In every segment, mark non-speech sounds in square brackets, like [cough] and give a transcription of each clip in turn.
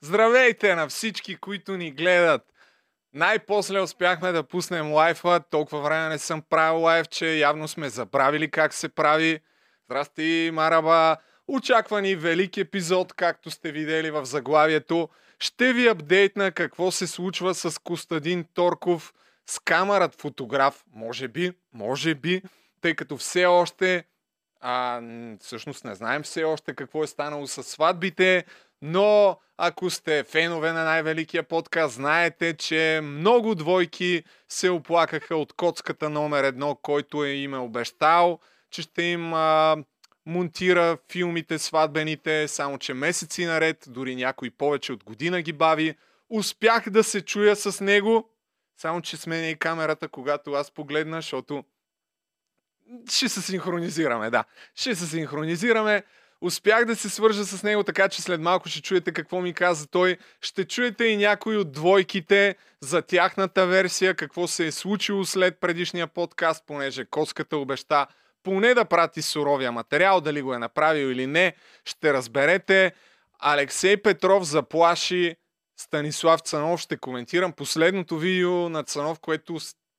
Здравейте на всички, които ни гледат. Най-после успяхме да пуснем лайфа. Толкова време не съм правил лайф, че явно сме забравили как се прави. Здрасти, Мараба! Очаква ни велик епизод, както сте видели в заглавието. Ще ви апдейтна какво се случва с Костадин Торков, с камерат фотограф, може би, може би, тъй като все още, а, всъщност не знаем все още какво е станало с сватбите, но ако сте фенове на най-великия подкаст, знаете, че много двойки се оплакаха от коцката номер едно, който е им е обещал, че ще им а, монтира филмите сватбените, само че месеци наред, дори някой повече от година ги бави. Успях да се чуя с него, само че сменя и камерата, когато аз погледна, защото ще се синхронизираме, да. Ще се синхронизираме. Успях да се свържа с него, така че след малко ще чуете какво ми каза той. Ще чуете и някои от двойките за тяхната версия, какво се е случило след предишния подкаст, понеже Коската обеща поне да прати суровия материал, дали го е направил или не, ще разберете. Алексей Петров заплаши Станислав Цанов. Ще коментирам последното видео на Цанов, което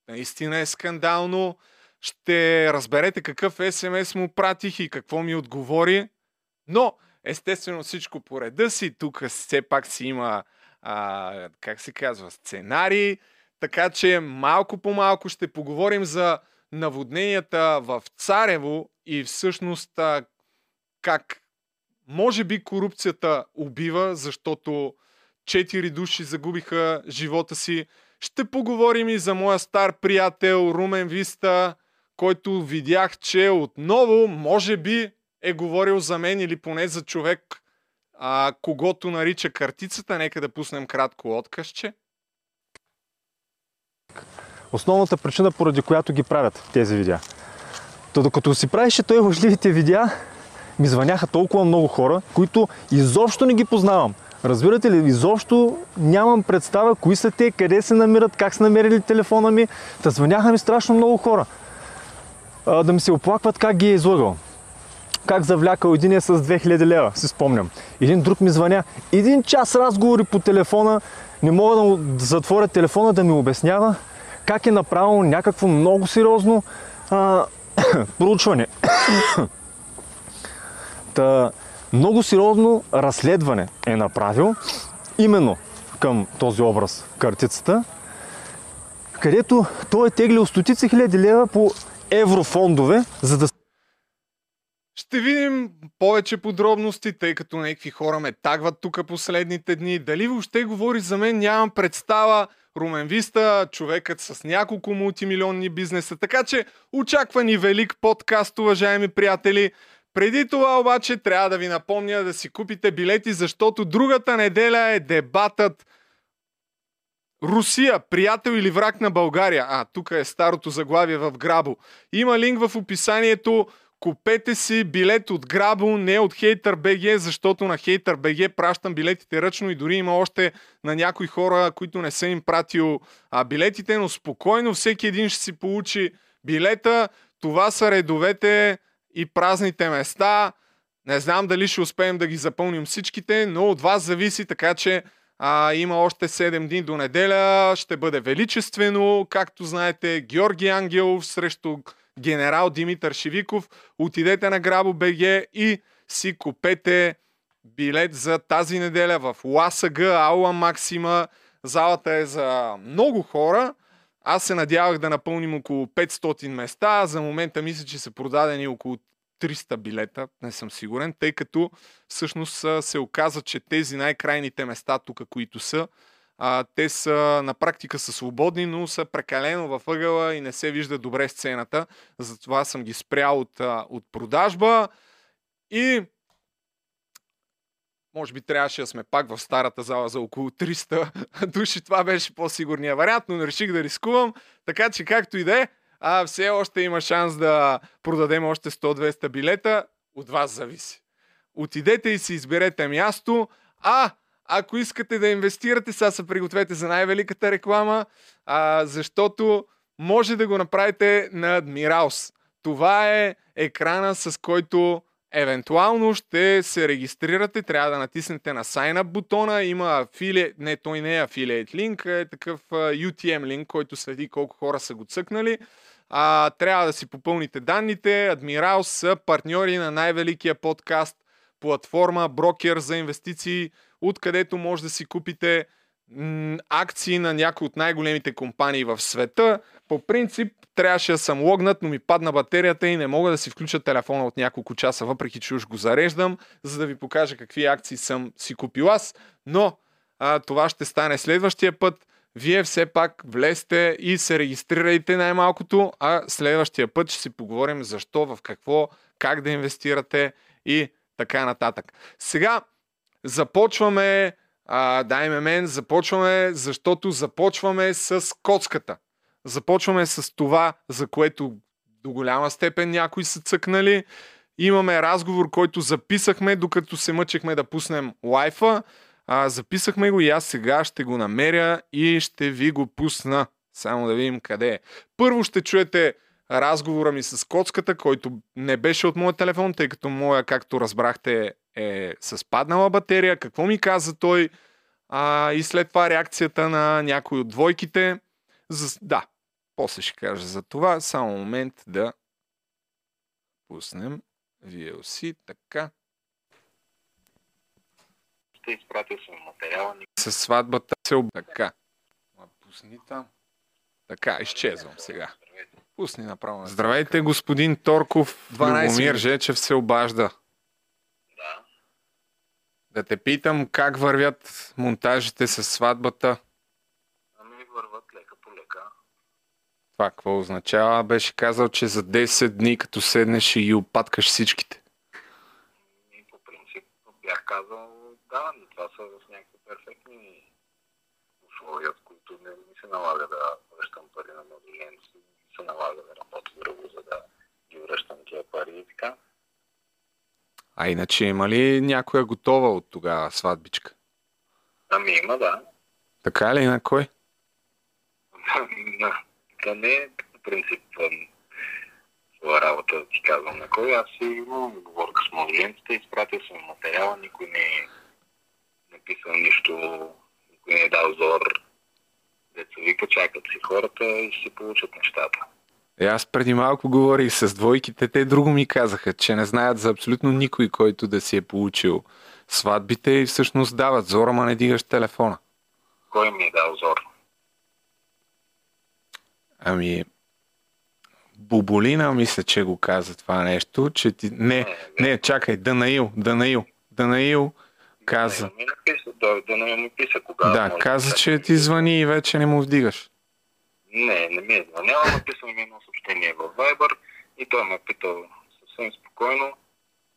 наистина е скандално. Ще разберете какъв СМС му пратих и какво ми отговори. Но, естествено, всичко по реда си. Тук все пак си има, а, как се казва, сценарий. Така че малко по малко ще поговорим за наводненията в Царево и всъщност а, как може би корупцията убива, защото четири души загубиха живота си. Ще поговорим и за моя стар приятел Румен Виста, който видях, че отново, може би, е говорил за мен или поне за човек, а, когото нарича картицата. Нека да пуснем кратко откъсче. Основната причина, поради която ги правят тези видеа. То докато си правеше той лъжливите видеа, ми звъняха толкова много хора, които изобщо не ги познавам. Разбирате ли, изобщо нямам представа кои са те, къде се намират, как са намерили телефона ми. Та звъняха ми страшно много хора. А, да ми се оплакват как ги е излагал. Как завлякал един е с 2000 лева, си спомням. Един друг ми звъня. Един час разговори по телефона, не мога да, затворя телефона да ми обяснява как е направил някакво много сериозно а, [coughs] проучване. [coughs] Та, много сериозно разследване е направил именно към този образ картицата, където той е теглил стотици хиляди лева по еврофондове, за да ще видим повече подробности, тъй като някакви хора ме тагват тук последните дни. Дали въобще говори за мен, нямам представа. Румен Виста, човекът с няколко мултимилионни бизнеса. Така че очаква ни велик подкаст, уважаеми приятели. Преди това обаче трябва да ви напомня да си купите билети, защото другата неделя е дебатът Русия, приятел или враг на България. А, тук е старото заглавие в Грабо. Има линк в описанието. Купете си билет от Грабо, не от Хейтър БГ, защото на Хейтър БГ пращам билетите ръчно и дори има още на някои хора, които не са им пратил а, билетите, но спокойно всеки един ще си получи билета. Това са редовете и празните места. Не знам дали ще успеем да ги запълним всичките, но от вас зависи, така че а, има още 7 дни до неделя. Ще бъде величествено, както знаете, Георги Ангелов срещу генерал Димитър Шивиков. Отидете на Грабо БГ и си купете билет за тази неделя в ЛАСАГ, Аула Максима. Залата е за много хора. Аз се надявах да напълним около 500 места. За момента мисля, че са продадени около 300 билета, не съм сигурен, тъй като всъщност се оказа, че тези най-крайните места тук, които са, а, те са на практика са свободни, но са прекалено във ъгъла и не се вижда добре сцената. Затова съм ги спрял от, от продажба. И може би трябваше да сме пак в старата зала за около 300 [laughs] души. Това беше по-сигурния вариант, но реших да рискувам. Така че както и да е, а все още има шанс да продадем още 100-200 билета. От вас зависи. Отидете и си изберете място. А ако искате да инвестирате, сега се пригответе за най-великата реклама, а, защото може да го направите на Admirals. Това е екрана, с който евентуално ще се регистрирате, трябва да натиснете на Sign Up бутона, има афилиет, не, той не е афилиет линк, е такъв UTM линк, който следи колко хора са го цъкнали. А, трябва да си попълните данните. Адмирал са партньори на най-великия подкаст платформа, брокер за инвестиции, откъдето може да си купите м- акции на някои от най-големите компании в света. По принцип, трябваше да съм логнат, но ми падна батерията и не мога да си включа телефона от няколко часа, въпреки че уж го зареждам, за да ви покажа какви акции съм си купил аз. Но а, това ще стане следващия път. Вие все пак влезте и се регистрирайте най-малкото, а следващия път ще си поговорим защо, в какво, как да инвестирате и така нататък. Сега започваме, а, дайме мен, започваме, защото започваме с коцката. Започваме с това, за което до голяма степен някои са цъкнали. Имаме разговор, който записахме, докато се мъчехме да пуснем лайфа. А, записахме го и аз сега ще го намеря и ще ви го пусна. Само да видим къде е. Първо ще чуете разговора ми с коцката, който не беше от моя телефон, тъй като моя, както разбрахте, е с паднала батерия. Какво ми каза той? А, и след това реакцията на някои от двойките. За... Да, после ще кажа за това. Само момент да пуснем VLC. Така. Ще изпратя съм материала. С сватбата се об... Така. Пусни там. Така, изчезвам сега. Пусни направо. Здравейте, господин Торков. 12 Любомир. Жечев се обажда. Да. Да те питам как вървят монтажите с сватбата. Ами върват лека по лека. Това какво означава? Беше казал, че за 10 дни, като седнеш и ги опаткаш всичките. И по принцип бях казал, да, но това са в някакви перфектни условия, в които не ми се налага да връщам пари на младоженци, се налага да работя друго, за да ги връщам тия пари и така. А иначе има ли някоя готова от тогава сватбичка? Ами има, да. Така ли на кой? да, да не по принцип своя работа да ти казвам на кой. Аз си имам договорка с младоженците, изпратил съм материала, никой не е написал нищо, никой не е дал зор. Деца вика, чакат си хората и си получат нещата. Е, аз преди малко говорих с двойките, те друго ми казаха, че не знаят за абсолютно никой, който да си е получил сватбите и всъщност дават зора, ма не дигаш телефона. Кой ми е дал зор? Ами, Буболина мисля, че го каза това нещо, че ти... Не, не, чакай, Данаил, Данаил, Данаил каза. Да, ми написа, да, да не ми писа кога. Да, може каза, да че ти звъни и вече не му вдигаш. Не, не ми е звънял, написал ми едно съобщение в Viber и той ме е питал съвсем спокойно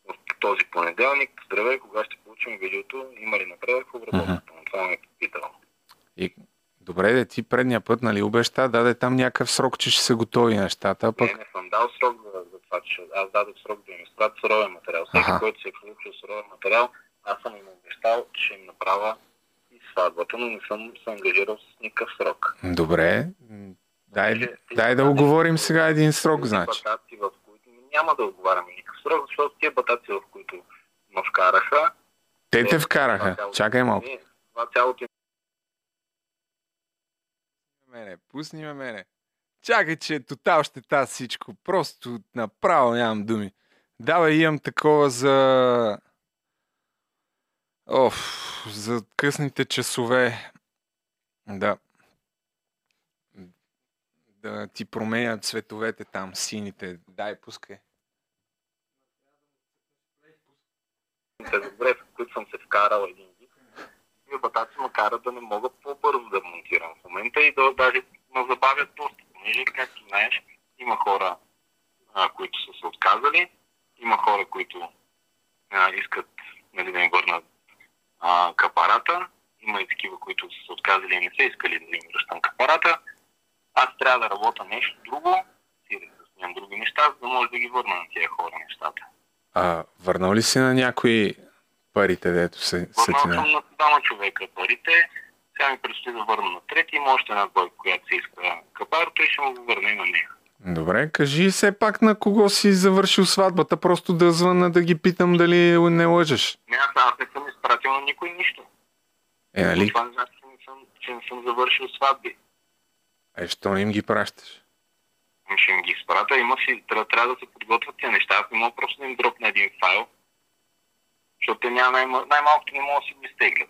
в този понеделник. Здравей, кога ще получим видеото? Има ли напредък в обработката? Това ме е питал. И добре, де ти предния път, нали, обеща, даде там някакъв срок, че ще са готови нещата, пък... Не, не съм дал срок за, за това, че аз дадох срок да им изпратя суровен материал. Всеки, който се е получил суровен материал, аз съм им обещал, че ще им направя и сватбата, но не съм се ангажирал с никакъв срок. Добре, м, дай, Значи, дай да оговорим сега един срок, значи. Батаци, в които няма да отговаряме никакъв срок, защото тия батаци, в които ме вкараха... Те те е, вкараха. цялото- Чакай малко. Това цялото Мене, пусни ме мене. Чакай, че тотал ще та всичко. Просто направо нямам думи. Давай, имам такова за... Оф, за късните часове. Да. Да ти променят цветовете там, сините. Дай, пускай. добре, в които съм се вкарал един вид. Тия батаци ме карат да не мога по-бързо да монтирам в момента и да даже ме забавят доста. Понеже, както знаеш, има хора, а, които са се отказали, има хора, които а, искат нали, да им върнат а, капарата, има и такива, които са се отказали и не са искали да им връщам капарата. Аз трябва да работя нещо друго, и да снимам други неща, за да може да ги върна на тия хора нещата. А, върнал ли си на някои парите, дето се, Върнал съм на двама човека парите. Сега ми предстои да върна на трети. Има още една двойка, която се иска капарото и ще му го върна и на нея. Добре, кажи все пак на кого си завършил сватбата, просто да звъна да ги питам дали не лъжеш. Не, аз, аз не съм изпратил на никой нищо. Е, нали? Това не значи, че не съм, че не съм завършил сватби. Е, що не им ги пращаш? Ще им ги изпратя, има си, трябва, трябва да се подготвят тези неща. Аз не мога просто да им дропна един файл, защото те няма най- най-малкото не могат да си го изтеглят.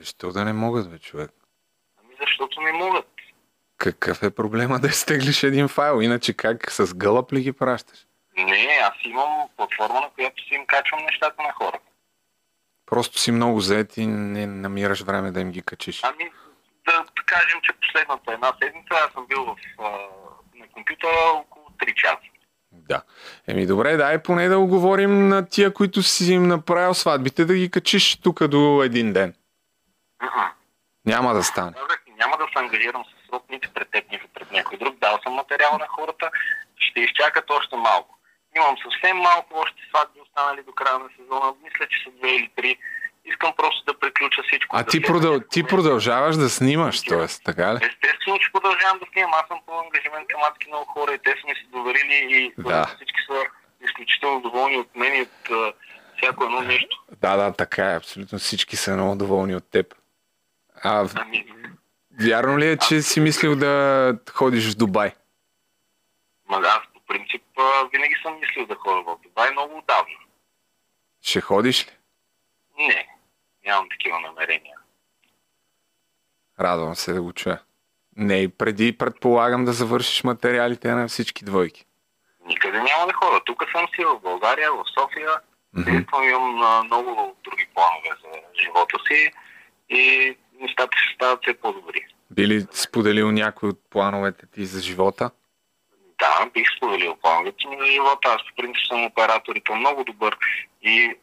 Е, що да не могат, бе, човек? Ами защото не могат. Какъв е проблема да изтеглиш един файл? Иначе как с гълъб ли ги пращаш? Не, аз имам платформа, на която си им качвам нещата на хората. Просто си много зает и не намираш време да им ги качиш. Ами, да, кажем, че последната една седмица аз съм бил в, на компютъра около 3 часа. Да. Еми добре, дай поне да оговорим на тия, които си им направил сватбите, да ги качиш тук до един ден. Мгм. Няма да стане. Няма да се ангажирам с срок нито пред теб, нито пред някой друг. Дал съм материал на хората, ще изчакат още малко. Имам съвсем малко още сватби останали до края на сезона. Мисля, че са две или три. Искам просто да приключа всичко. А да ти, продъл... ти продължаваш да снимаш, т.е. така ли? Естествено, че продължавам да снимам. Аз съм по ангажимент към адски много хора и те са ми се доверили и Да. всички са изключително доволни от мен и от а, всяко едно нещо. Да, да, така е. Абсолютно всички са много доволни от теб. А Ами, вярно ли е, че си мислил да ходиш в Дубай? ма, аз по принцип винаги съм мислил да ходя в Дубай много отдавна. Ще ходиш ли? Не, нямам такива намерения. Радвам се да го чуя. Не, и преди предполагам да завършиш материалите на всички двойки. Никъде няма да ходя. Тук съм си в България, в София. Действам, имам много други планове за живота си и нещата ще стават все по-добри. Би ли споделил някой от плановете ти за живота? Да, бих споделил плановете ми за живота. Аз по принцип съм оператор и много добър и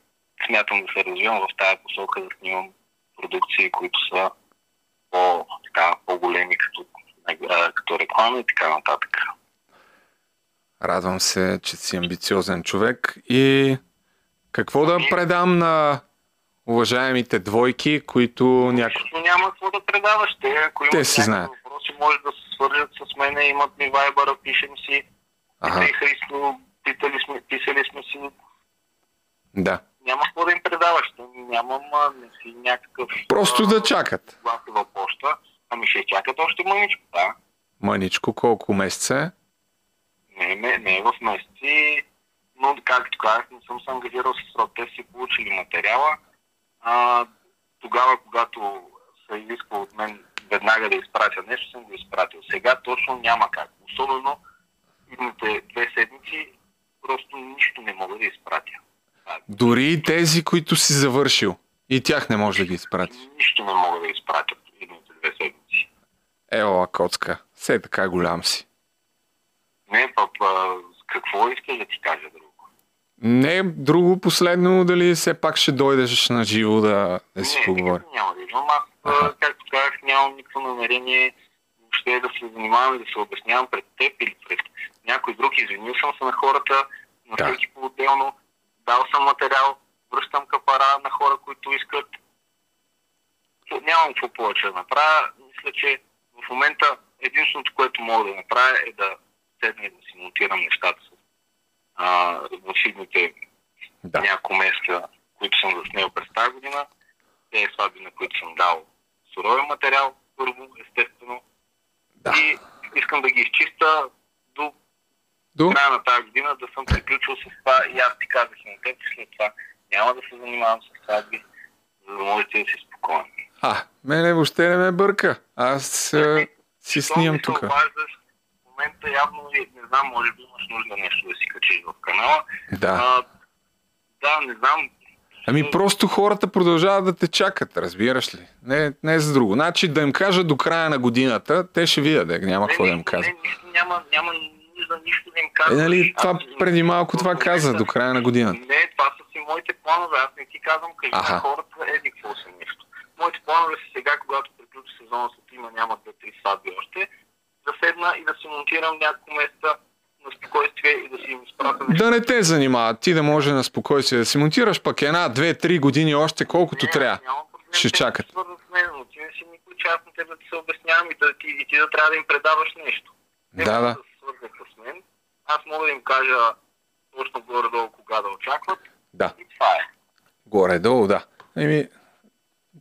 смятам да се развивам в тази посока, да снимам продукции, които са по, така, по-големи като, като реклама и така нататък. Радвам се, че си амбициозен човек и какво да Ами- предам на уважаемите двойки, които някой... Нищо няма какво да предаваш. Те, ако Те си знаят. въпроси, може да се свържат с мен, имат ми вайбъра, пишем си. Ага, Ага. Христо, питали сме, писали сме си. да. Няма какво да им предаваш. Нямам не си някакъв... Просто да чакат. гласова почта. Ами ще чакат още мъничко, да. Мъничко, колко месеца е? Не, не, не е в месеци, но както казах, не съм се ангажирал с срок. Те си получили материала. А, тогава, когато се изисква от мен веднага да изпратя нещо, съм го изпратил. Сега точно няма как. Особено идните две седмици просто нищо не мога да изпратя. Дори и тези, които си завършил. И тях не може да ги изпратиш. Нищо не мога да изпратя идните две седмици. Ела, коцка. Все така голям си. Не, пъп, какво искаш да ти кажа друго? Не, друго последно, дали все пак ще дойдеш на живо да, да си не, никакво няма да идвам. Аз, Аха. както казах, нямам никакво намерение въобще да се занимавам и да се обяснявам пред теб или пред някой друг. Извинил съм се на хората, на Да. всеки по-отделно. Дал съм материал, връщам капара на хора, които искат. Нямам какво повече да направя. Мисля, че в момента единственото, което мога да направя е да седна и да си монтирам нещата с а, в идните Да. няколко месеца, които съм заснел през тази година. Те сватби, на които съм дал суровия материал, първо, естествено. Да. И искам да ги изчиста до До? края на тази година, да съм приключил с това. И аз ти казах и на теб, че след това няма да се занимавам с сватби, за да можете да си спокоен. А, мене въобще не ме бърка. Аз а, си снимам тук. обаждаш? Момента явно, е- не знам, може би имаш нужда нещо да си качиш в канала. Да. А, да, не знам. Ами просто хората продължават да те чакат, разбираш ли? Не, не е за друго. Значи да им кажа до края на годината, те ще видят, де, няма какво да им кажа. Не, нищо, няма, няма нужда нищо да им Е, казвам. нали, това Аз- преди малко това каза, до края на годината. Не, това са си моите планове. Аз не ти казвам, кажи на хората, еди какво си нещо. Моите планове са сега, когато приключи сезона, след има няма две-три сватби още, да седна и да си монтирам няколко месеца на спокойствие и да си им изпратя. Да не те занимават, ти да може на спокойствие да си монтираш пък една, две, три години още колкото Не, трябва. няма проблем, Ще чакат. свързват с мен, но ти не си никой част на теб да ти се обяснявам и да ти, и ти да трябва да им предаваш нещо. Те Да, могат да. се свържат аз мога да им кажа точно горе-долу кога да очакват Да, и това е. горе-долу, да. Еми,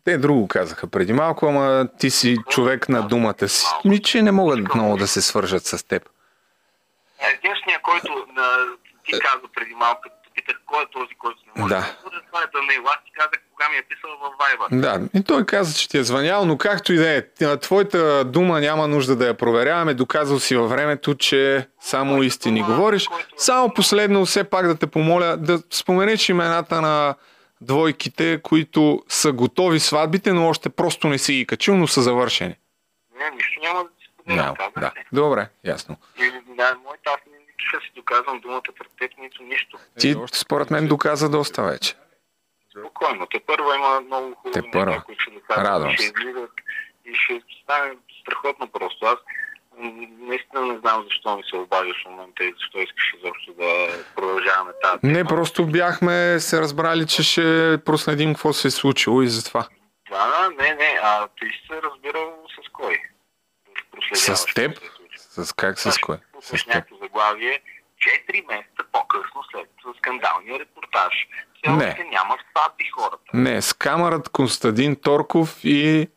те друго казаха преди малко, ама ти си човек на думата си. Ми, че не могат много да се свържат с теб. Единственият, който на, ти каза преди малко, като питах кой е този, който не може Да. свържа, това е Данаил. Аз ти казах кога ми е писал в Viber. Да, и той каза, че ти е звънял, но както и да е, твоята дума няма нужда да я проверяваме. Доказал си във времето, че само истини говориш. Само последно, все пак да те помоля да споменеш имената на двойките, които са готови сватбите, но още просто не си ги качил, но са завършени. Не, нищо няма да ти споделям. Няма, казах да. Добре, ясно. И, да, моята аз не нито ще си доказвам думата пред теб, нито нищо. Ти, според мен, доказа доста вече. Спокойно. Те първо има много хубави неща, които ще доказват. Радвам и ще се. излизат и ще стане страхотно просто. Аз наистина не знам защо ми се обаждаш в момента и защо искаш изобщо да продължаваме тази Не, просто бяхме се разбрали, че ще проследим какво се е случило и затова. Да, да, не, не, а ти си се разбирал с кой? С теб? се е. С как, с кой? С някакво заглавие. Четири месеца по-късно след скандалния репортаж. Все още няма сватби хората. Не, с камерът Константин Торков и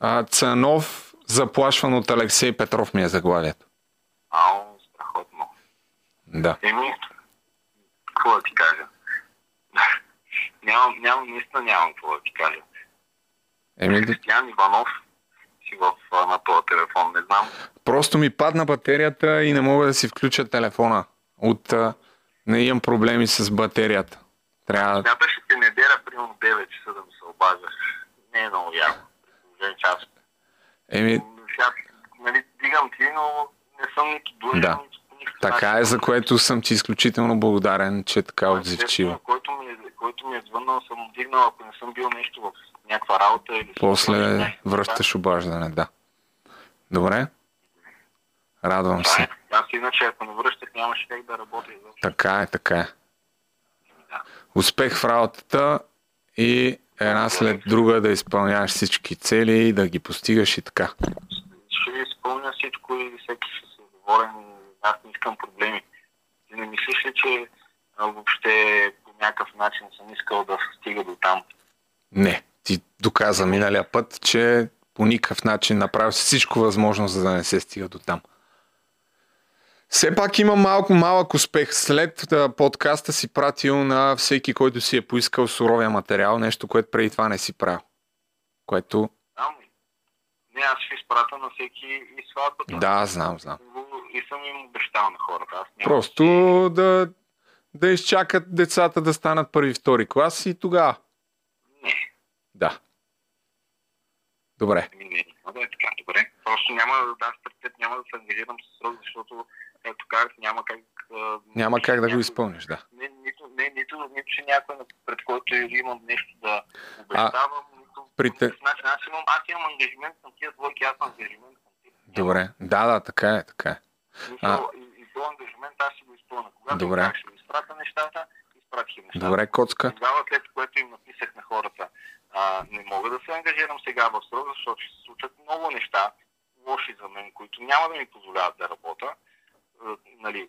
а, Цанов заплашван от Алексей Петров ми е заглавието. Ау, страхотно. Да. Еми, какво да ти кажа? нямам, нямам, наистина нямам какво да ти кажа. Еми, да- Кристиян Иванов си в, на този телефон, не знам. просто ми падна батерията и не мога да си включа телефона. От, не имам проблеми с батерията. Трябва... Смяташ, че неделя, примерно 9 часа да ми се обаждаш. Не е много че аз Еми, сега, нали, дигам ти, но не съм нито длъжен, Да. така е, за което съм ти изключително благодарен, че е така Естествено, отзивчива. Който ми, е, който ми е звъннал, съм дигнал, ако не съм бил нещо в някаква работа или... После някакви връщаш обаждане, да. Добре? Радвам неща. се. Да, Аз иначе, ако не връщах, нямаше как да работя. Така е, така е. Да. Успех в работата и една след друга да изпълняваш всички цели и да ги постигаш и така. Ще ви изпълня всичко и всеки ще се доволен. Аз не искам проблеми. Ти не мислиш ли, че въобще по някакъв начин съм искал да се стига до там? Не, ти доказа миналия път, че по никакъв начин направи си всичко възможно, за да не се стига до там. Все пак има малко малък успех. След подкаста си пратил на всеки, който си е поискал суровия материал, нещо, което преди това не си правил. Което, Там, не, аз ще изпратя на всеки и сватбата. да, знам, знам. И съм им обещал на хората. Аз нямам Просто да, да изчакат децата да станат първи, втори клас и тогава. Не, Да. Добре. Ами не, няма да е така. Добре. Просто няма да аз пред няма да се ангажирам с срок, защото, както казах, няма как... а, Няма как да го изпълниш, да. Не, нито, не, нито, нито че някой пред който имам нещо да обещавам, нито при те- Значи, аз, имам, аз имам ангажимент към тия двойки, аз съм ангажимент към тия. Добре. Да, да, така е, така е. Мисъл, и, и този ангажимент аз ще го изпълня. Когато Добре. Добре. ще изпратя нещата, изпратих им нещата. Добре, коцка. Тогава, след което им написах на хората, а, не мога да се ангажирам сега в срок, защото ще се случат много неща, лоши за мен, които няма да ми позволяват да работя. Нали,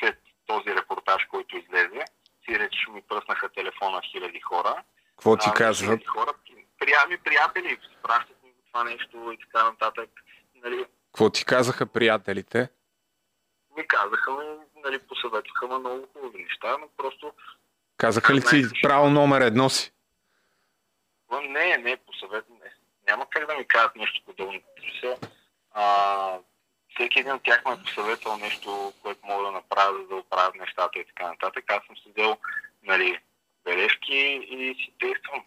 след този репортаж, който излезе, си реч ми пръснаха телефона хиляди хора. Какво ти казват? Хора, приятели, приятели, пращат ми това нещо и така нататък. Нали, Какво ти казаха приятелите? ми казаха ми, нали, посъветваха ме много хубави неща, но просто Казаха ли ти право номер едно си? Но не, не, по съвет не. Няма как да ми кажат нещо подобно. А, всеки един от тях ме е посъветвал нещо, което мога да направя, за да оправя нещата и така нататък. Аз съм си взел нали, бележки и си действам.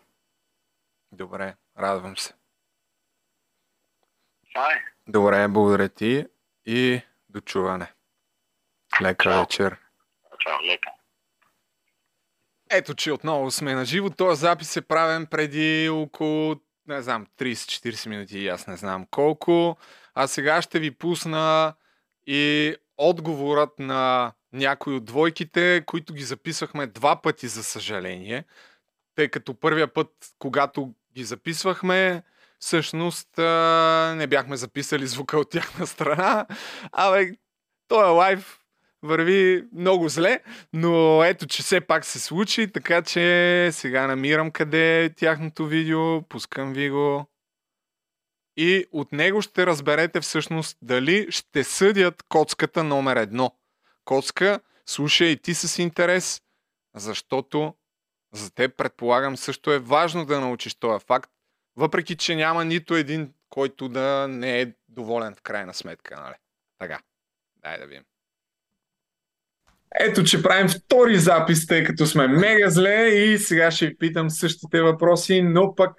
Добре, радвам се. Това е. Добре, благодаря ти и до чуване. Лека Чао. вечер. Чао, лека. Ето, че отново сме на живо. Този запис е правен преди около, не знам, 30-40 минути и аз не знам колко. А сега ще ви пусна и отговорът на някои от двойките, които ги записвахме два пъти, за съжаление. Тъй като първия път, когато ги записвахме, всъщност не бяхме записали звука от тяхна страна. Абе, той е лайв. върви много зле, но ето, че все пак се случи, така че сега намирам къде е тяхното видео, пускам ви го. И от него ще разберете всъщност дали ще съдят коцката номер едно. Коцка, слушай и ти с интерес, защото за теб предполагам също е важно да научиш този факт, въпреки че няма нито един, който да не е доволен в крайна сметка. Нали? Така, дай да видим. Ето, че правим втори запис, тъй като сме мега зле и сега ще ви питам същите въпроси, но пък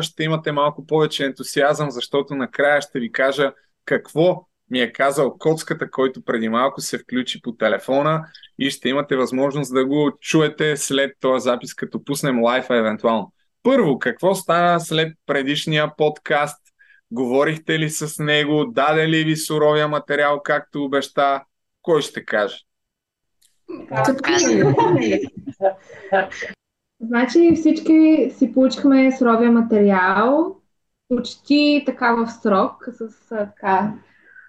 ще имате малко повече ентусиазъм, защото накрая ще ви кажа какво ми е казал коцката, който преди малко се включи по телефона и ще имате възможност да го чуете след този запис, като пуснем лайфа евентуално. Първо, какво стана след предишния подкаст? Говорихте ли с него? Даде ли ви суровия материал, както обеща? Кой ще каже? Значи всички си получихме суровия материал почти така в срок, с така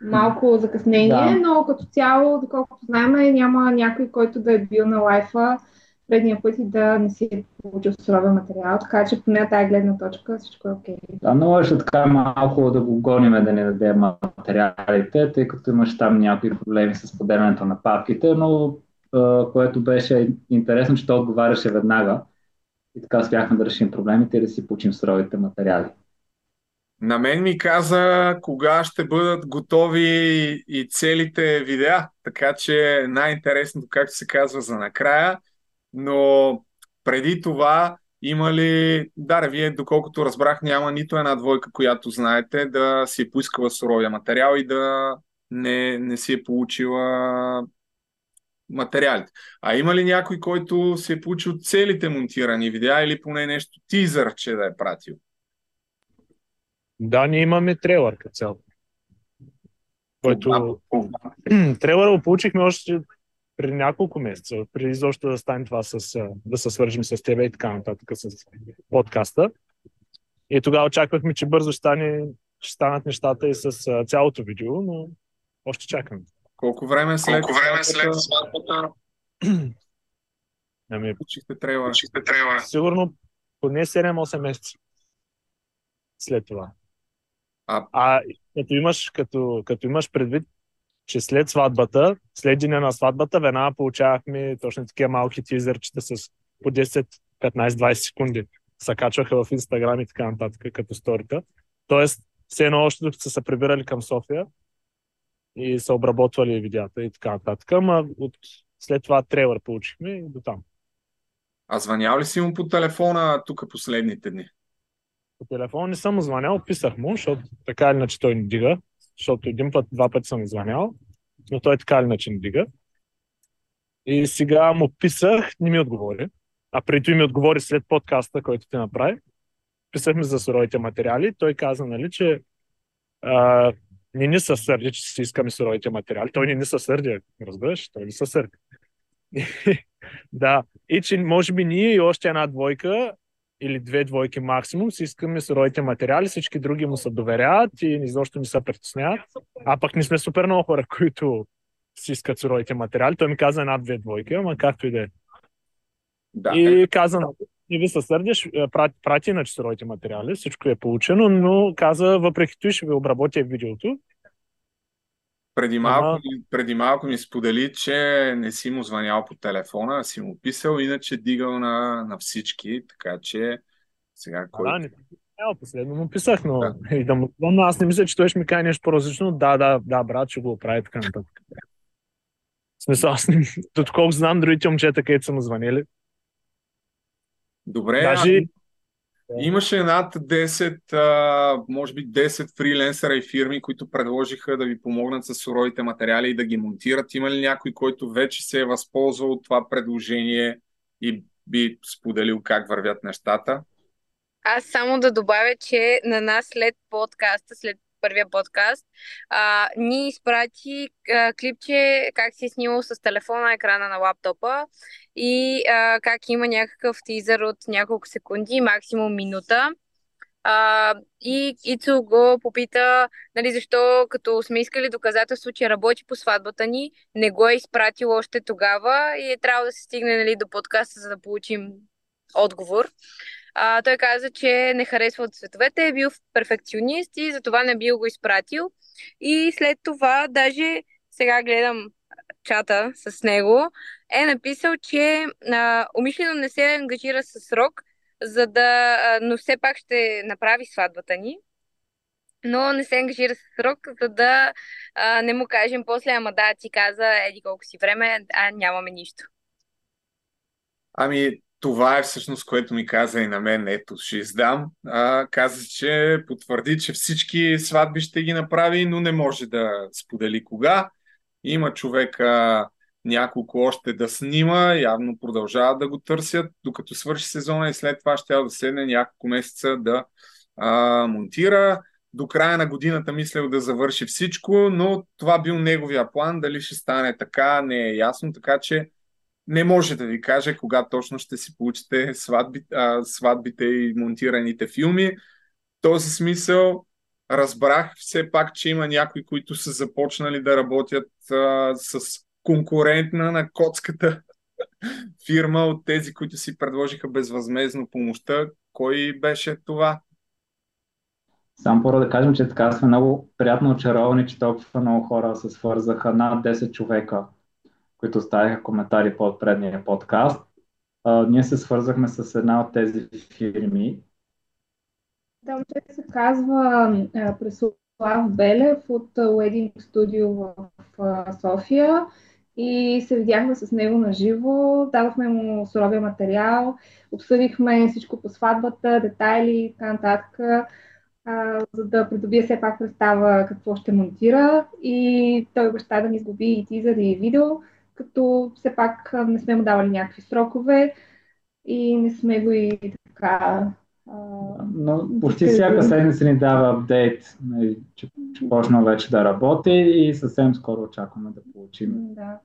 малко закъснение, да. но като цяло, доколкото знаем, няма някой, който да е бил на лайфа предния път и да не си е получил суровия материал, така че поне тази гледна точка всичко е окей. Okay. Да, много ще така малко да го гоним да ни даде материалите, тъй като имаш там някои проблеми с поделянето на папките, но което беше интересно, че той отговаряше веднага и така успяхме да решим проблемите и да си получим суровите материали. На мен ми каза кога ще бъдат готови и целите видеа, така че най-интересното, както се казва, за накрая. Но преди това има ли, да, вие, доколкото разбрах, няма нито една двойка, която знаете да си е поискала суровия материал и да не, не си е получила материалите. А има ли някой, който си е получил целите монтирани видеа или поне нещо тизър, че да е пратил? Да, ние имаме трейлър като цяло. Който... [clears throat] трейлъра го получихме още преди няколко месеца, преди изобщо да стане това с, да се свържим с тебе и така нататък с подкаста. И тогава очаквахме, че бързо ще, стане, ще станат нещата и с цялото видео, но още чакаме. Колко време след Колко време след сватбата? [clears throat] Ами, Учихте трейлър. Учихте трейлър. Сигурно поне 7-8 месеца след това. А, а като, имаш, като, като имаш предвид, че след сватбата, след деня на сватбата, веднага получавахме точно такива малки тизърчета с по 10, 15, 20 секунди. Се качваха в Инстаграм и така нататък, като сторита. Тоест, все едно още докато са се прибирали към София, и са обработвали видеята и така нататък. Ама от... след това трейлър получихме и до там. А звънял ли си му по телефона тук последните дни? По телефона не съм звънял, писах му, защото така или иначе той не дига, защото един път, два пъти съм звънял, но той така или иначе не дига. И сега му писах, не ми отговори. А преди ми отговори след подкаста, който ти направи. Писахме за суровите материали. Той каза, нали, че а, не се сърди, че си искаме суровите материали. Той не ни се сърди, разбираш? Той не се сърди. [laughs] да, и че може би ние и още една двойка или две двойки максимум си искаме суровите материали, всички други му се доверяват и изобщо не се притесняват. А пък не сме супер много хора, които си искат суровите материали. Той ми каза една-две двойки, ама както и да е. Да, и каза, не ви се сърдиш, прати, прати на суровите материали, всичко е получено, но каза, въпреки това ще ви обработя видеото. Преди малко, ага. преди малко ми сподели, че не си му звънял по телефона, а си му писал, иначе дигал на, на всички, така че сега кой... Да, не Ел, последно му писах, но да. [laughs] и да му но аз не мисля, че той ще ми каже нещо по-различно. Да, да, да, брат, ще го оправи така нататък. В смисъл, аз не... [laughs] Тут колко знам другите момчета, където са му звънили. Добре, Даже... а... имаше над 10, а, може би 10 фриленсера и фирми, които предложиха да ви помогнат с суровите материали и да ги монтират. Има ли някой, който вече се е възползвал от това предложение и би споделил как вървят нещата? Аз само да добавя, че на нас след подкаста, след първия подкаст, а, ни изпрати а, клипче как си е снимал с телефона на екрана на лаптопа и а, как има някакъв тизър от няколко секунди, максимум минута, А, и Ицо го попита, нали, защо като сме искали доказателство, че работи по сватбата ни, не го е изпратил още тогава и е трябвало да се стигне нали, до подкаста, за да получим отговор. А, той каза, че не харесва от цветовете, е бил перфекционист и затова не бил го изпратил. И след това, даже сега гледам чата с него, е написал, че а, умишлено не се ангажира с срок, за да, а, но все пак ще направи сватбата ни. Но не се ангажира с срок, за да а, не му кажем после, ама да, ти каза, еди колко си време, а нямаме нищо. Ами, това е всъщност, което ми каза и на мен. Ето, ще издам. А, каза, че потвърди, че всички сватби ще ги направи, но не може да сподели кога. Има човека няколко още да снима, явно продължават да го търсят, докато свърши сезона и след това ще да седне няколко месеца да а, монтира. До края на годината мислял да завърши всичко, но това бил неговия план. Дали ще стане така, не е ясно, така че не може да ви каже кога точно ще си получите сватби, а, сватбите и монтираните филми. В този смисъл разбрах все пак, че има някои, които са започнали да работят а, с конкурентна на коцката [laughs] фирма от тези, които си предложиха безвъзмезно помощта. Кой беше това? Само първо да кажем, че така сме много приятно очаровани, че толкова много хора се свързаха, над 10 човека които оставиха коментари под предния подкаст. А, ние се свързахме с една от тези фирми. Да, момче се казва Преслав Белев от Wedding Studio в, в София. И се видяхме с него на живо, дадохме му суровия материал, обсъдихме всичко по сватбата, детайли и така нататък, за да придобие все пак представа какво ще монтира. И той обеща да ни сгуби и тизър и видео като все пак не сме му давали някакви срокове и не сме го и така. Но почти всяка седмица ни дава апдейт, нали, че, че почна вече да работи и съвсем скоро очакваме да получим. Да.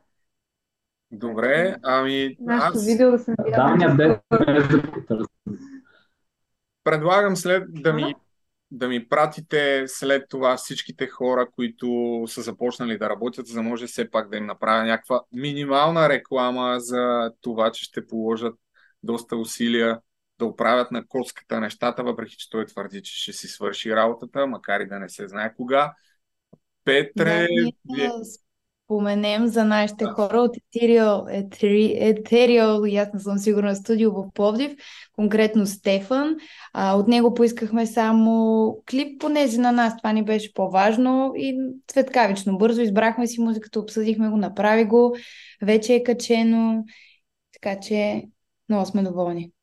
Добре, ами... Нашето аз... видео да се Да, ми апдейт Предлагам след да ми да ми пратите след това всичките хора, които са започнали да работят, за да може все пак да им направя някаква минимална реклама за това, че ще положат доста усилия да оправят на коската нещата, въпреки че той твърди, че ще си свърши работата, макар и да не се знае кога. Петре, да, ние споменем за нашите хора от Ethereal, Ethereal, и аз не съм сигурна, студио в Пловдив, конкретно Стефан. А, от него поискахме само клип, понеже на нас това ни беше по-важно и цветкавично бързо избрахме си музиката, обсъдихме го, направи го, вече е качено, така че много сме доволни.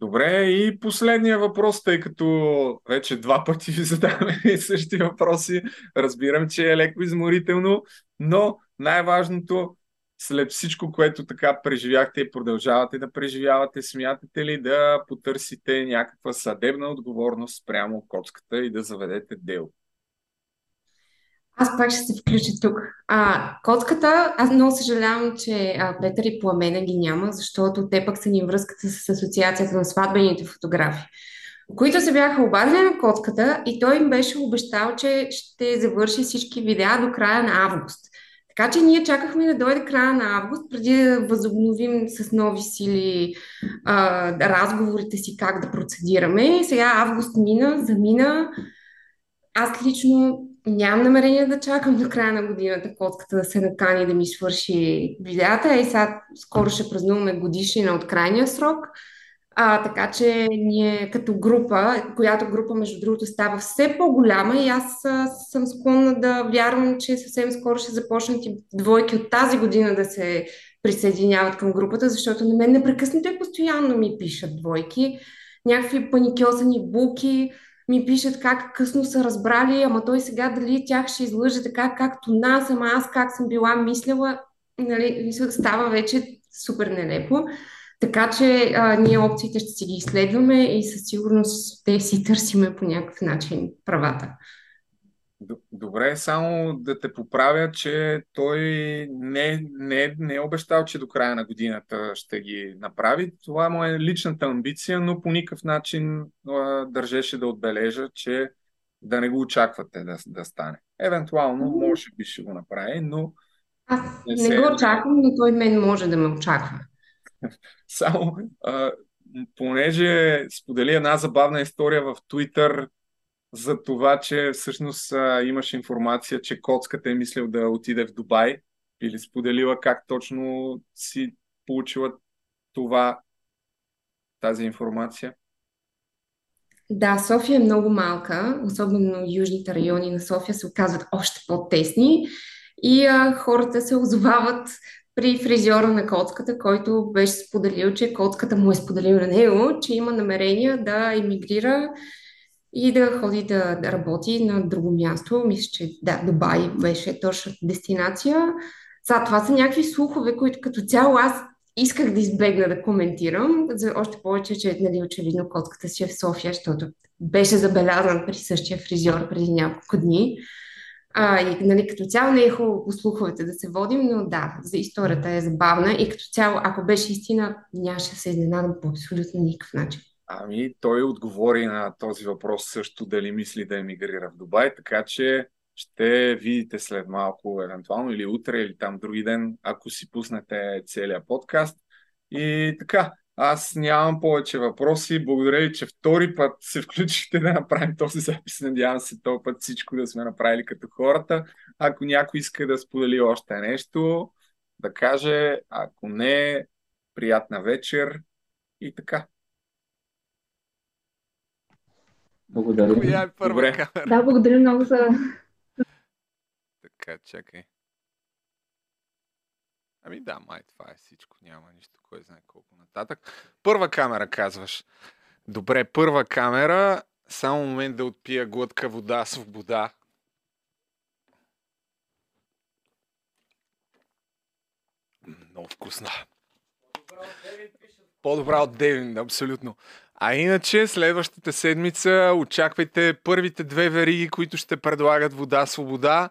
Добре, и последния въпрос, тъй като вече два пъти ви задаваме [laughs] същи въпроси. Разбирам, че е леко изморително, но най-важното, след всичко, което така преживяхте и продължавате да преживявате, смятате ли да потърсите някаква съдебна отговорност прямо коцката и да заведете дело? Аз пак ще се включа тук. А, котката, аз много съжалявам, че а, Петър и Пламена ги няма, защото те пък са ни връзката с Асоциацията на сватбените фотографи, които се бяха обадили на котката и той им беше обещал, че ще завърши всички видеа до края на август. Така че ние чакахме да дойде края на август, преди да възобновим с нови сили а, разговорите си как да процедираме. И сега август мина, замина. Аз лично нямам намерение да чакам до края на годината котката да се накани да ми свърши видеята. И сега скоро ще празнуваме годишнина от крайния срок. А, така че ние като група, която група между другото става все по-голяма и аз съм склонна да вярвам, че съвсем скоро ще започнат и двойки от тази година да се присъединяват към групата, защото на мен непрекъснато и постоянно ми пишат двойки, някакви паникьосани буки, ми пишат как късно са разбрали, ама той сега дали тях ще излъже така, както нас, ама аз как съм била мислила, нали, става вече супер нелепо. Така че а, ние опциите ще си ги изследваме и със сигурност ще си търсиме по някакъв начин правата. Добре, само да те поправя, че той не, не, не е обещал, че до края на годината ще ги направи. Това му е личната амбиция, но по никакъв начин а, държеше да отбележа, че да не го очаквате да, да стане. Евентуално, може би ще го направи, но... Аз не, не го очаквам, но той мен може да ме очаква. [laughs] Само, а, понеже сподели една забавна история в Twitter за това, че всъщност а, имаш информация, че Коцката е мислил да отиде в Дубай или споделила как точно си получила това, тази информация? Да, София е много малка, особено южните райони на София се оказват още по-тесни и а, хората се озовават при фризьора на коцката, който беше споделил, че коцката му е споделил на него, че има намерение да емигрира и да ходи да, да работи на друго място. Мисля, че да, Дубай беше точно дестинация. За това са някакви слухове, които като цяло аз исках да избегна да коментирам, за още повече, че нали, очевидно котката си е в София, защото беше забелязан при същия фризьор преди няколко дни. А, и нали, като цяло не е хубаво по слуховете да се водим, но да, за историята е забавна и като цяло, ако беше истина, нямаше да се изненадам по абсолютно никакъв начин. Ами, той отговори на този въпрос също дали мисли да емигрира в Дубай, така че ще видите след малко, евентуално или утре, или там други ден, ако си пуснете целият подкаст. И така, аз нямам повече въпроси. Благодаря ви, че втори път се [laughs] включихте да направим този запис. Надявам се този път всичко да сме направили като хората. Ако някой иска да сподели още нещо, да каже, ако не, приятна вечер и така. Благодаря. Коя е първа Добре. камера? Да, благодаря много за... Така, чакай. Ами да, май това е всичко. Няма нищо, кой знае колко нататък. Първа камера, казваш. Добре, първа камера. Само момент да отпия глътка вода, свобода. Много вкусна. По-добра от Девин, абсолютно. А иначе, следващата седмица очаквайте първите две вериги, които ще предлагат вода свобода.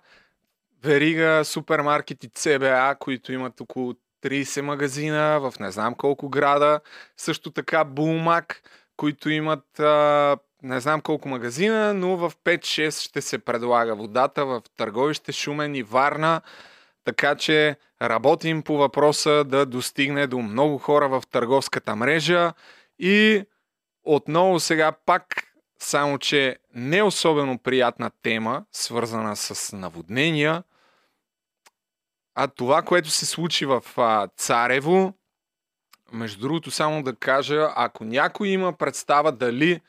Верига супермаркети CBA, които имат около 30 магазина в не знам колко града. Също така Булмак, които имат а, не знам колко магазина, но в 5-6 ще се предлага водата в Търговище, Шумен и Варна. Така че работим по въпроса да достигне до много хора в търговската мрежа и отново сега пак, само че не особено приятна тема, свързана с наводнения, а това, което се случи в а, Царево, между другото, само да кажа, ако някой има представа дали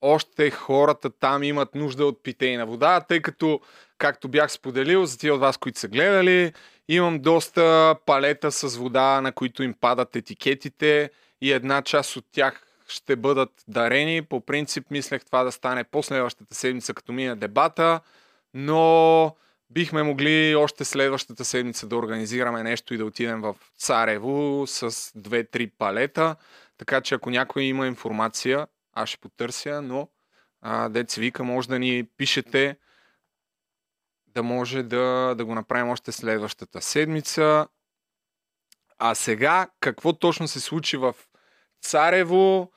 още хората там имат нужда от питейна вода, тъй като, както бях споделил, за тия от вас, които са гледали, имам доста палета с вода, на които им падат етикетите и една част от тях ще бъдат дарени. По принцип, мислех това да стане последващата седмица, като мина дебата, но бихме могли още следващата седмица да организираме нещо и да отидем в Царево с 2-3 палета. Така че ако някой има информация, аз ще потърся, но а, деца вика, може да ни пишете да може да, да го направим още следващата седмица. А сега, какво точно се случи в Царево?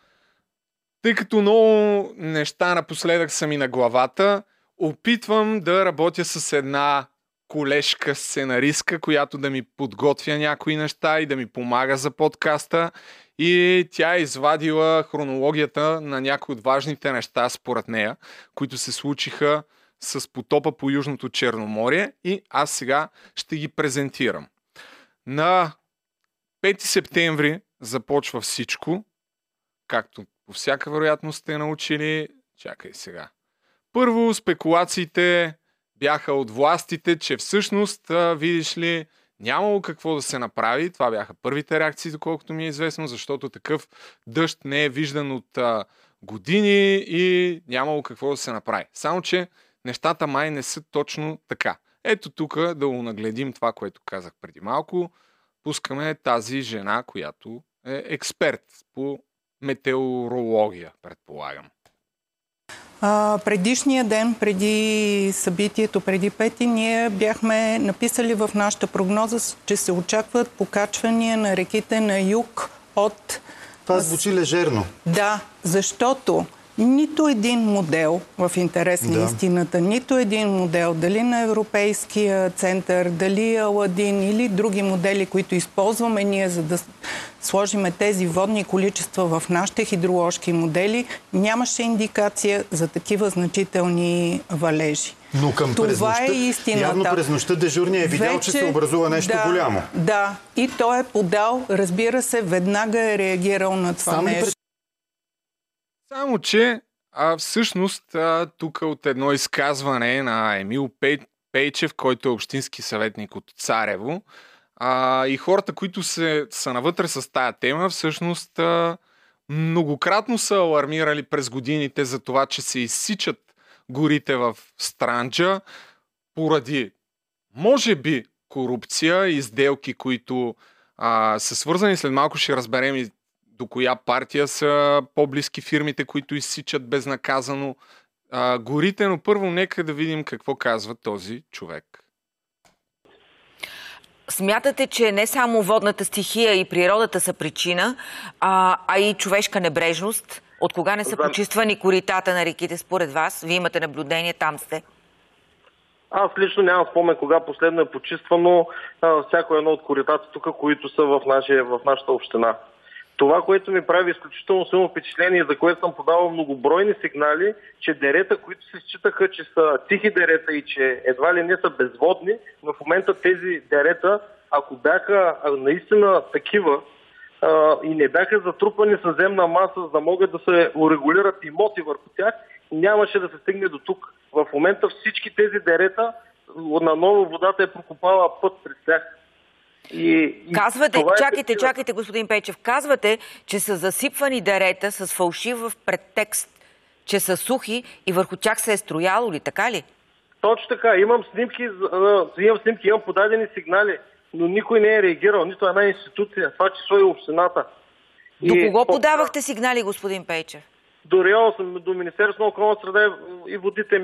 Тъй като много неща напоследък са ми на главата, опитвам да работя с една колежка сценаристка, която да ми подготвя някои неща и да ми помага за подкаста. И тя е извадила хронологията на някои от важните неща, според нея, които се случиха с потопа по Южното Черноморие и аз сега ще ги презентирам. На 5 септември започва всичко, както по всяка вероятност сте научили. Чакай сега. Първо, спекулациите бяха от властите, че всъщност, видиш ли, нямало какво да се направи. Това бяха първите реакции, доколкото ми е известно, защото такъв дъжд не е виждан от а, години и нямало какво да се направи. Само, че нещата май не са точно така. Ето тук да го нагледим това, което казах преди малко. Пускаме тази жена, която е експерт по метеорология, предполагам. А, предишния ден, преди събитието, преди пети, ние бяхме написали в нашата прогноза, че се очакват покачвания на реките на юг от... Това звучи лежерно. Да, защото нито един модел, в интерес на Да. истината, нито един модел, дали на Европейския център, дали Аладин или други модели, които използваме ние, за да сложиме тези водни количества в нашите хидроложки модели, нямаше индикация за такива значителни валежи. Но към през Това нощта, е истината. явно през нощта дежурния е видял, че се образува нещо да, голямо. Да, и той е подал, разбира се, веднага е реагирал на това Само нещо. Само, че а, всъщност а, тук от едно изказване на Емил Пей, Пейчев, който е общински съветник от Царево, а, и хората, които се, са навътре с тая тема, всъщност а, многократно са алармирали през годините за това, че се изсичат горите в Странджа поради, може би, корупция и сделки, които а, са свързани. След малко ще разберем и до коя партия са по-близки фирмите, които изсичат безнаказано а, горите, но първо нека да видим какво казва този човек. Смятате, че не само водната стихия и природата са причина, а, а и човешка небрежност? От кога не са почиствани коритата на реките според вас? Вие имате наблюдение, там сте. Аз лично нямам спомен кога последно е почиствано а, всяко едно от коритата тук, които са в, нашия, в нашата община. Това, което ми прави изключително силно впечатление, за което съм подавал многобройни сигнали, че дерета, които се считаха, че са тихи дерета и че едва ли не са безводни, в момента тези дерета, ако бяха наистина такива а, и не бяха затрупани със земна маса, за да могат да се урегулират имоти върху тях, нямаше да се стигне до тук. В момента всички тези дерета, наново водата е прокопала път през тях. И, и Казвате, това е чакайте, причината. чакайте, господин Пейчев, казвате, че са засипвани дерета с фалшив предтекст, че са сухи и върху тях се е строяло ли, така ли? Точно така. Имам снимки, имам снимки, имам подадени сигнали, но никой не е реагирал, нито една институция, това число и общината. До И кого по- подавахте сигнали, господин Пейчев? До РИО, до Министерството на околната среда и- водите,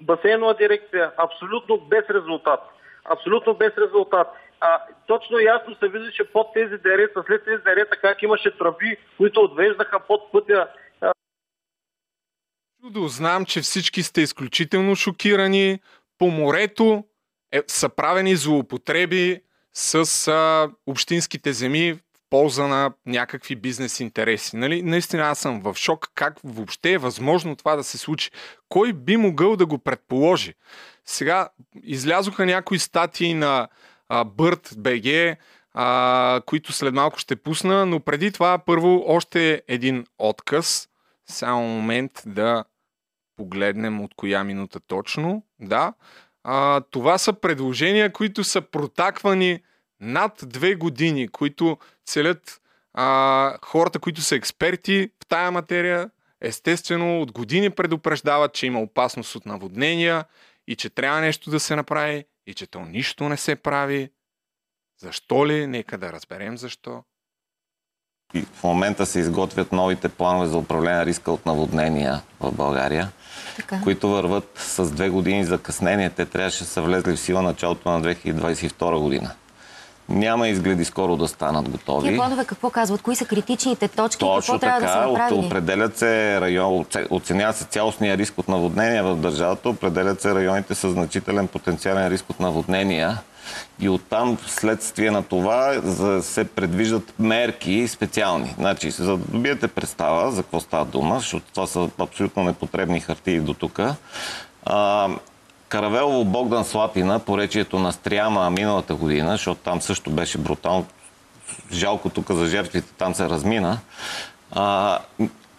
басейнова дирекция, абсолютно без резултат. Абсолютно без резултат. А, точно ясно се вижда, че под тези дерета, след тези дерета, как имаше тръби, които отвеждаха под пътя Чудо, знам, че всички сте изключително шокирани. По морето е, са правени злоупотреби с а, общинските земи полза на някакви бизнес интереси. Нали? Наистина аз съм в шок как въобще е възможно това да се случи. Кой би могъл да го предположи? Сега излязоха някои статии на Бърт БГ, които след малко ще пусна, но преди това първо още един отказ. Само момент да погледнем от коя минута точно. Да. А, това са предложения, които са протаквани над две години, които целят а, хората, които са експерти в тая материя, естествено от години предупреждават, че има опасност от наводнения и че трябва нещо да се направи и че то нищо не се прави. Защо ли? Нека да разберем защо. И в момента се изготвят новите планове за управление на риска от наводнения в България, Така. които върват с две години закъснение. Те трябваше да са влезли в сила началото на 2022 година. Няма изгледи скоро да станат готови. Тия планове какво казват? Кои са критичните точки? Точно какво трябва да така, от, направили? определят се район, оце- оценява се цялостния риск от наводнения в държавата, определят се районите с значителен потенциален риск от наводнения и оттам следствие на това за, се предвиждат мерки специални. Значи, за да добиете представа за какво става дума, защото това са абсолютно непотребни хартии до тук. Каравелово Богдан Слатина, поречието на Стряма миналата година, защото там също беше брутално жалко тук за жертвите, там се размина. А,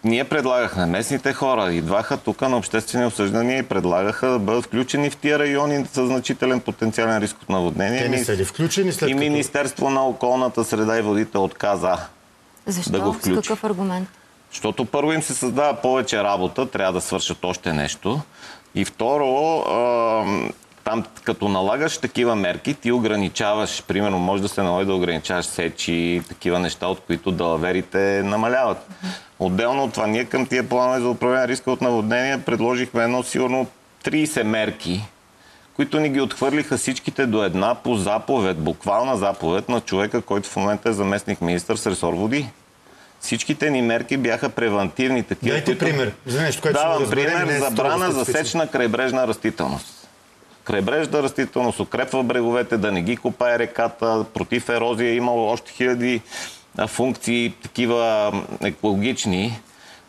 ние предлагахме, местните хора идваха тук на обществени обсъждания и предлагаха да бъдат включени в тия райони с значителен потенциален риск от наводнение. Те не са ли включени след И като... Министерство на околната среда и водите отказа Защо? да го С включи. какъв аргумент? Защото първо им се създава повече работа, трябва да свършат още нещо. И второ, там като налагаш такива мерки, ти ограничаваш, примерно може да се наложи да ограничаваш сечи, такива неща, от които далаверите намаляват. Отделно от това, ние към тия планове за управление риска от наводнения предложихме едно сигурно 30 мерки, които ни ги отхвърлиха всичките до една по заповед, буквална заповед на човека, който в момента е заместник министър с ресор води. Всичките ни мерки бяха превентивни. Такива, Дайте които... пример. За нещо, което Давам пример. не е Забрана за специфично. сеч на крайбрежна растителност. Крайбрежна растителност укрепва бреговете, да не ги копае реката, против ерозия. е Имало още хиляди функции, такива екологични,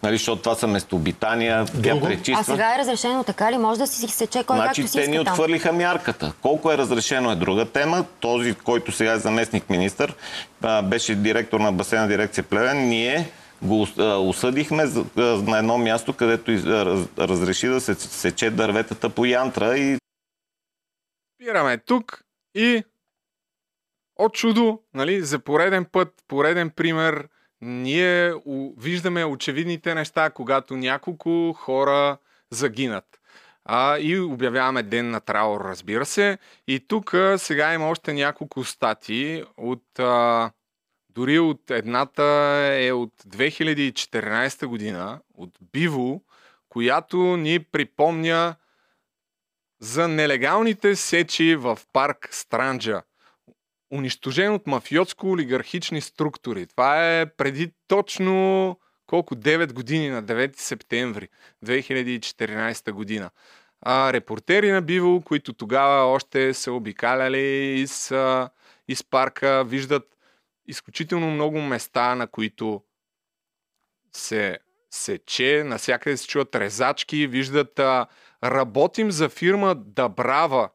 нали, защото това са местообитания, тя А пречиства. сега е разрешено така ли? Може да си сече кой Значи както си те ни отхвърлиха мярката. Колко е разрешено е друга тема. Този, който сега е заместник министър, беше директор на басейна дирекция Плевен. Ние го а, осъдихме за- а, на едно място, където а, разреши да се сече дърветата по янтра и Спираме тук и от чудо, нали, за пореден път, пореден пример, ние виждаме очевидните неща, когато няколко хора загинат. А, и обявяваме ден на траур, разбира се. И тук сега има още няколко статии от а, дори от едната е от 2014 година, от Биво, която ни припомня за нелегалните сечи в парк Странджа. Унищожен от мафиотско-олигархични структури. Това е преди точно колко 9 години на 9 септември 2014 година. А, репортери на Биво, които тогава още са обикаляли из, а, из парка, виждат изключително много места, на които се сече, насякъде се чуват резачки, виждат а, работим за фирма Дабрава,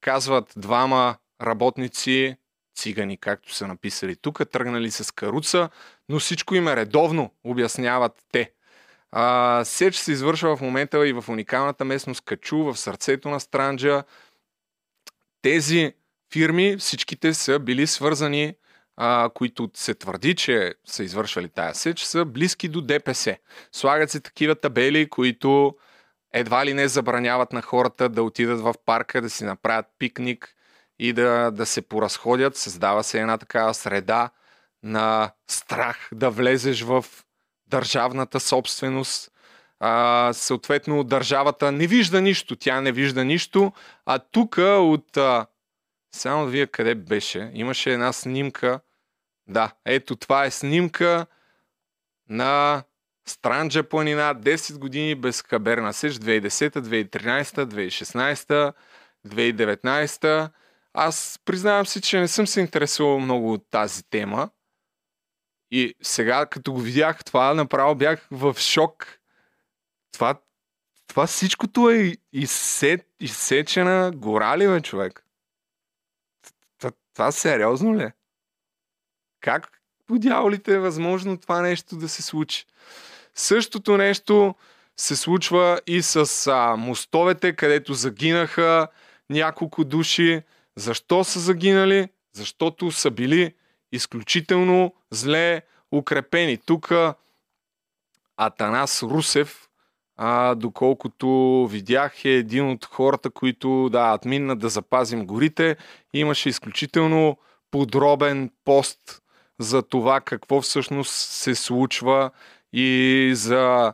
казват двама работници, цигани, както са написали тук, тръгнали с каруца, но всичко им е редовно, обясняват те. А, сеч се извършва в момента и в уникалната местност Качу, в сърцето на Странджа. Тези фирми, всичките са били свързани, а, които се твърди, че са извършвали тая сеч, са близки до ДПС. Слагат се такива табели, които едва ли не забраняват на хората да отидат в парка, да си направят пикник и да, да се поразходят. Създава се една такава среда на страх да влезеш в държавната собственост. А, съответно, държавата не вижда нищо, тя не вижда нищо, а тук от... А, само вие къде беше. Имаше една снимка. Да, ето това е снимка на Странджа планина, 10 години без хаберна сеч, 2010, 2013, 2016, 2019. Аз признавам си, че не съм се интересувал много от тази тема. И сега, като го видях това, направо бях в шок. Това, това всичкото е изсе, изсечена гора ли, бе, човек? Това, това сериозно ли е? Как по дяволите е възможно това нещо да се случи? Същото нещо се случва и с а, мостовете, където загинаха няколко души. Защо са загинали? Защото са били изключително зле укрепени. Тук Атанас Русев, а, доколкото видях, е един от хората, които да, админна да запазим горите. Имаше изключително подробен пост за това какво всъщност се случва и за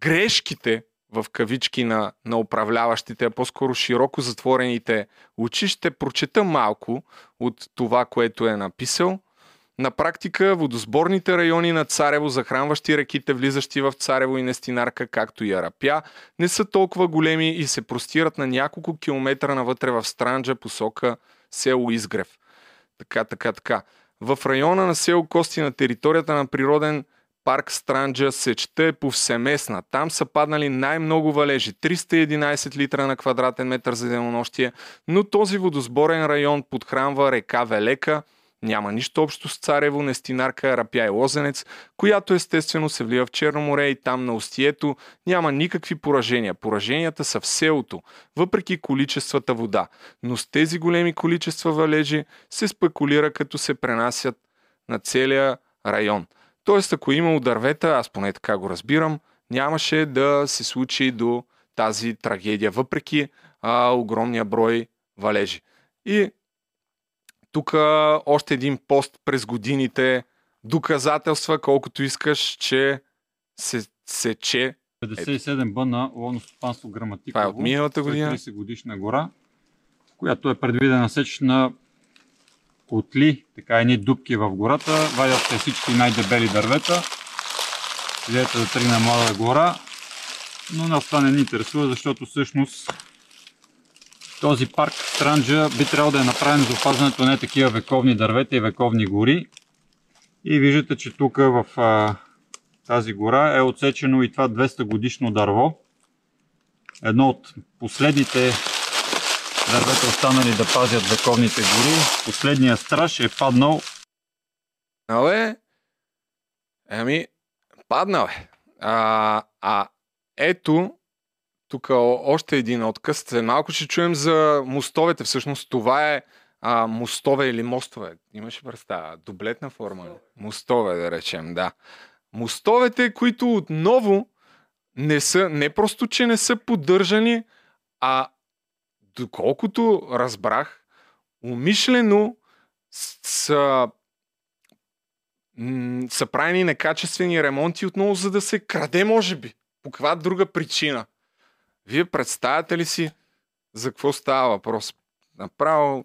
грешките в кавички на, на управляващите, а по-скоро широко затворените очи. Ще прочета малко от това, което е написал. На практика водосборните райони на Царево, захранващи реките, влизащи в Царево и Нестинарка, както и Арапя, не са толкова големи и се простират на няколко километра навътре в Странджа, посока село Изгрев. Така, така, така. В района на село Кости на територията на природен парк Странджа сечта е повсеместна. Там са паднали най-много валежи 311 литра на квадратен метър за денонощие, но този водосборен район подхранва река Велека, няма нищо общо с Царево, Нестинарка, Рапя и Лозенец, която естествено се влива в Черно море и там на устието няма никакви поражения. Пораженията са в селото, въпреки количествата вода. Но с тези големи количества валежи се спекулира като се пренасят на целия район. Тоест, ако е имало дървета, аз поне така го разбирам, нямаше да се случи до тази трагедия. Въпреки а, огромния брой валежи. И тук още един пост през годините, доказателства колкото искаш, че се сече 57 б на ловно стопанство Граматиково. Това е от миналата година. 30 годишна гора, която е предвидена сеч на котли, така едни дубки в гората, вадят се всички най-дебели дървета, идеята да тръгне млада гора, но нас това не ни интересува, защото всъщност този парк Странджа би трябвало да е направен за опазването на такива вековни дървета и вековни гори. И виждате, че тук в а, тази гора е отсечено и това 200 годишно дърво. Едно от последните дървета останали да пазят вековните гори. Последният страж е паднал. Абе, ами, паднал е. А, а ето, тук още един отказ. След малко ще чуем за мостовете. Всъщност това е а, мостове или мостове. Имаше представа. Дублетна форма. Мостове, да речем, да. Мостовете, които отново не са, не просто, че не са поддържани, а доколкото разбрах, умишлено са, са правени некачествени ремонти отново, за да се краде, може би. По каква друга причина? Вие представяте ли си за какво става въпрос? Направо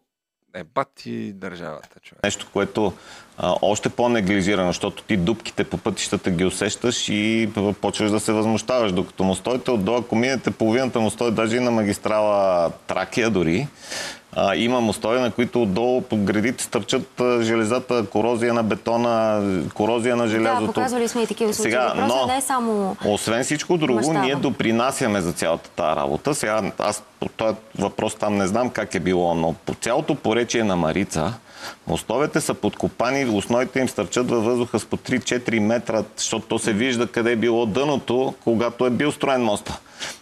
е бати държавата, човек. Нещо, което а, още по-неглижирано, защото ти дубките по пътищата ги усещаш и почваш да се възмущаваш. Докато мостовете отдолу, ако минете половината мостой, даже и на магистрала Тракия дори, а, има мостове, на които отдолу по градите стърчат а, железата, корозия на бетона, корозия на желязото. Да, показвали сме и такива случаи. Сега, Въпросът но, не е само Освен всичко друго, мащаба. ние допринасяме за цялата тази работа. Сега аз по този въпрос там не знам как е било, но по цялото поречие на Марица, мостовете са подкопани, основите им стърчат във въздуха с по 3-4 метра, защото то се вижда къде е било дъното, когато е бил строен моста.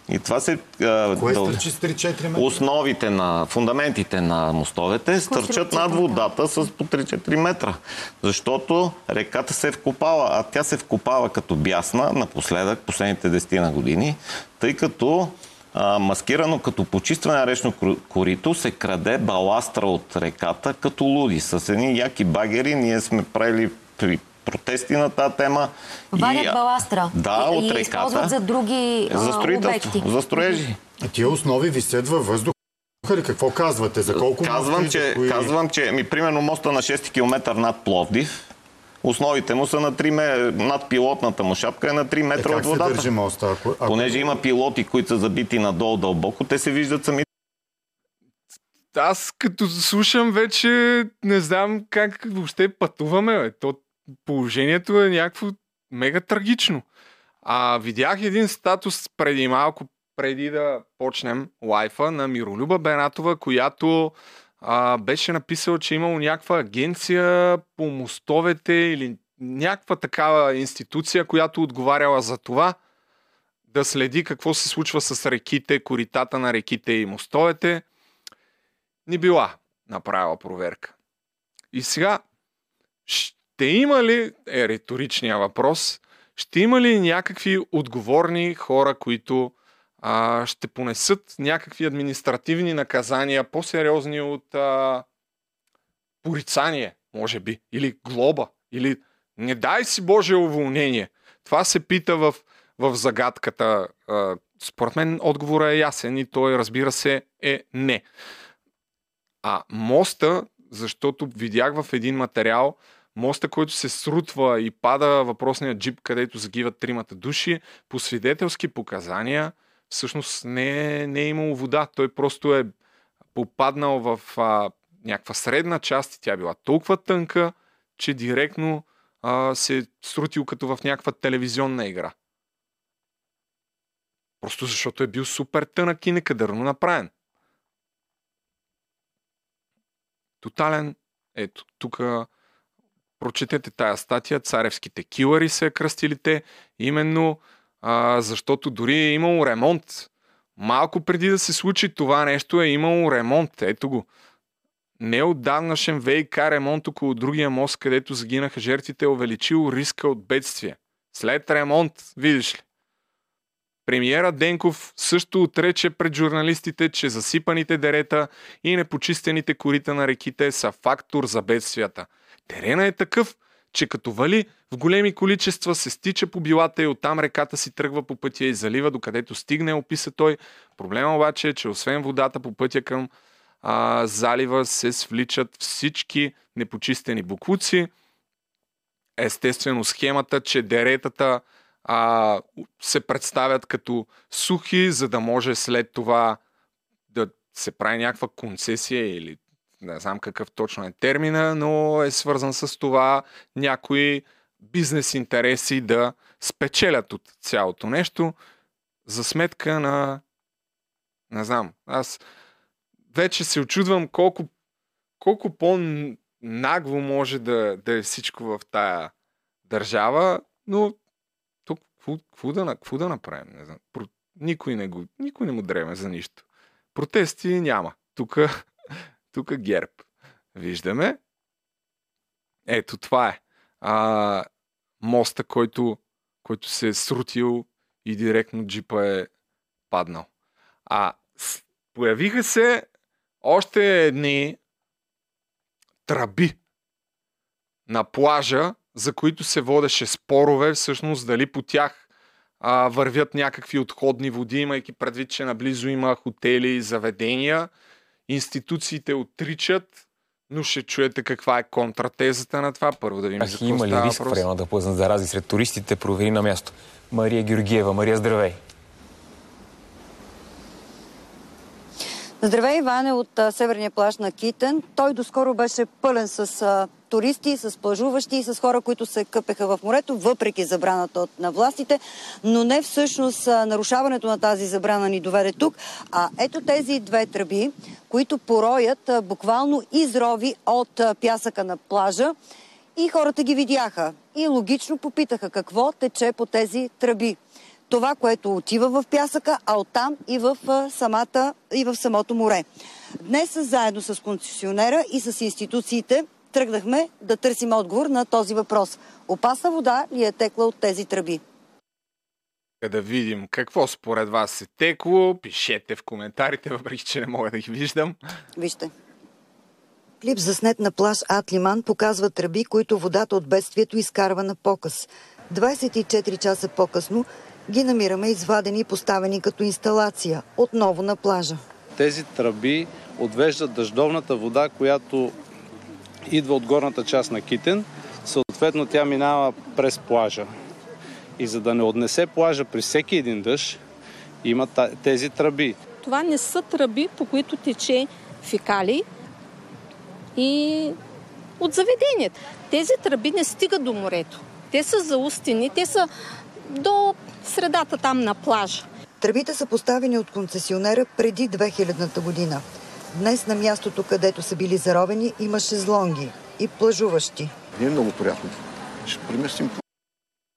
И това се... Кое дъл- стърчи с 3-4 метра? Основите на фундаментите на мостовете стърчат над водата с по 3-4 метра. Защото реката се е вкопала, а тя се вкопава като бясна напоследък, последните 10 на години, тъй като а, маскирано като почистване на речно корито се краде баластра от реката като луди. С едни яки багери ние сме правили при протести на тази тема. вадят и, баластра Да, и, от и реката. използват за други а, За строителство, обекти. за строежи. А тия основи висят във въздуха ли? Какво казвате? За колко Казвам, че, кои- казвам, че ми, примерно моста на 6 км над Пловдив, основите му са на 3 ме... над пилотната му шапка е на 3 Е, метра как от се водата. държи моста? Ако, ако... Понеже има пилоти, които са забити надолу дълбоко, те се виждат сами. Аз като слушам вече не знам как въобще пътуваме. Бе. То положението е някакво мега трагично. А видях един статус преди малко, преди да почнем лайфа на Миролюба Бенатова, която а, беше написала, че имало някаква агенция по мостовете или някаква такава институция, която отговаряла за това да следи какво се случва с реките, коритата на реките и мостовете. Ни била направила проверка. И сега, ще има ли, е риторичния въпрос, ще има ли някакви отговорни хора, които а, ще понесат някакви административни наказания, по-сериозни от а, порицание, може би, или глоба, или не дай си Боже уволнение. Това се пита в, в загадката. А, според мен отговорът е ясен и той, разбира се, е не. А моста, защото видях в един материал, моста, който се срутва и пада въпросния джип, където загиват тримата души, по свидетелски показания, всъщност не е, не е имало вода. Той просто е попаднал в а, някаква средна част и тя е била толкова тънка, че директно а, се е срутил като в някаква телевизионна игра. Просто защото е бил супер тънък и некадърно направен. Тотален, ето, тук прочетете тая статия, царевските килари се кръстили те, именно а, защото дори е имало ремонт. Малко преди да се случи това нещо е имало ремонт. Ето го. Не отдавнашен ВИК ремонт около другия мост, където загинаха жертвите, е увеличил риска от бедствие. След ремонт, видиш ли. Премиера Денков също отрече пред журналистите, че засипаните дерета и непочистените корита на реките са фактор за бедствията. Терена е такъв, че като вали в големи количества се стича по билата и оттам реката си тръгва по пътя и залива докъдето стигне, описа той. Проблема обаче е, че освен водата по пътя към а, залива се свличат всички непочистени буклуци. Естествено схемата, че деретата а, се представят като сухи, за да може след това да се прави някаква концесия или не знам какъв точно е термина, но е свързан с това някои бизнес интереси да спечелят от цялото нещо за сметка на не знам, аз вече се очудвам колко, колко по-нагло може да, да е всичко в тая държава, но тук какво да, какво да направим? Не знам. Никой, не го, никой не му дреме за нищо. Протести няма. Тук тук герб. Виждаме. Ето това е. А, моста, който, който се е срутил и директно джипа е паднал. А появиха се още едни тръби на плажа, за които се водеше спорове, всъщност дали по тях а, вървят някакви отходни води, имайки предвид, че наблизо има хотели и заведения институциите отричат, но ще чуете каква е контратезата на това. Първо да видим за има ли риск в района да плъзнат зарази сред туристите? Провери на място. Мария Георгиева. Мария, здравей! Здравей, Иване, от а, северния плаж на Китен. Той доскоро беше пълен с туристи, с плажуващи и с хора, които се къпеха в морето, въпреки забраната от, на властите. Но не всъщност нарушаването на тази забрана ни доведе тук, а ето тези две тръби, които пороят буквално изрови от пясъка на плажа. И хората ги видяха. И логично попитаха какво тече по тези тръби това, което отива в пясъка, а оттам и в, самата, и в самото море. Днес заедно с концесионера и с институциите тръгнахме да търсим отговор на този въпрос. Опасна вода ли е текла от тези тръби? Да видим какво според вас е текло. Пишете в коментарите, въпреки че не мога да ги виждам. Вижте. Клип заснет на плаж Атлиман показва тръби, които водата от бедствието изкарва на показ. 24 часа по-късно ги намираме извадени и поставени като инсталация, отново на плажа. Тези тръби отвеждат дъждовната вода, която идва от горната част на Китен. Съответно тя минава през плажа. И за да не отнесе плажа при всеки един дъжд, има тези тръби. Това не са тръби, по които тече фекали и от заведението. Тези тръби не стигат до морето. Те са заустени, те са до средата там на плажа. Тръбите са поставени от концесионера преди 2000-та година. Днес на мястото, където са били заровени, има шезлонги и плажуващи. Не е много приятно. Ще преместим.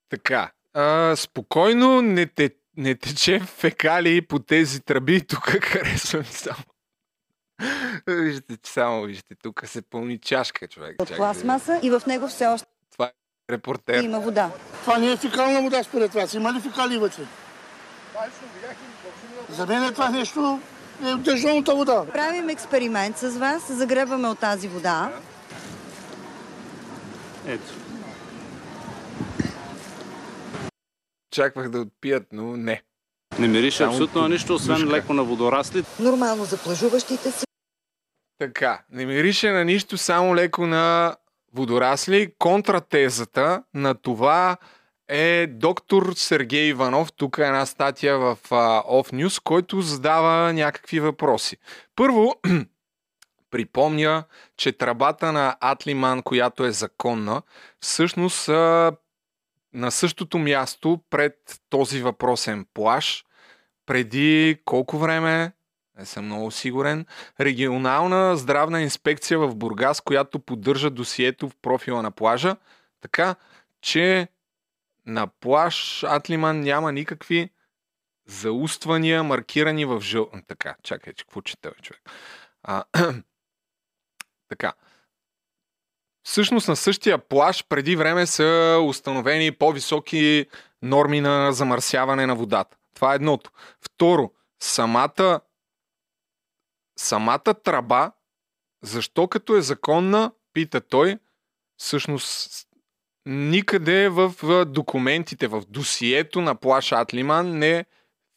Така, а, спокойно не, те, не тече фекали по тези тръби. Тук харесвам само. Виждате, само виждате, тук се пълни чашка, човек. От пластмаса и в него все още репортер. има вода. Това не е фекална вода според вас. Има ли фекали вътре? За мен е това нещо е дъждовната вода. Правим експеримент с вас, загребваме от тази вода. Ето. Чаквах да отпият, но не. Не мирише Само абсолютно тук нищо, освен душка. леко на водорасли. Нормално за плажуващите си. Така, не мирише на нищо, само леко на водорасли. Контратезата на това е доктор Сергей Иванов. Тук е една статия в uh, Off News, който задава някакви въпроси. Първо, [clears throat] припомня, че тръбата на Атлиман, която е законна, всъщност са на същото място пред този въпросен плаш преди колко време? Не съм много сигурен. Регионална здравна инспекция в Бургас, която поддържа досието в профила на плажа, така че на плаж Атлиман няма никакви зауствания, маркирани в жъл... Така, чакай, че какво чета, човек? А, [clears throat] така. Всъщност на същия плаж преди време са установени по-високи норми на замърсяване на водата. Това е едното. Второ, самата, самата траба, защо като е законна, пита той, всъщност никъде в, документите, в досието на Плаш Атлиман не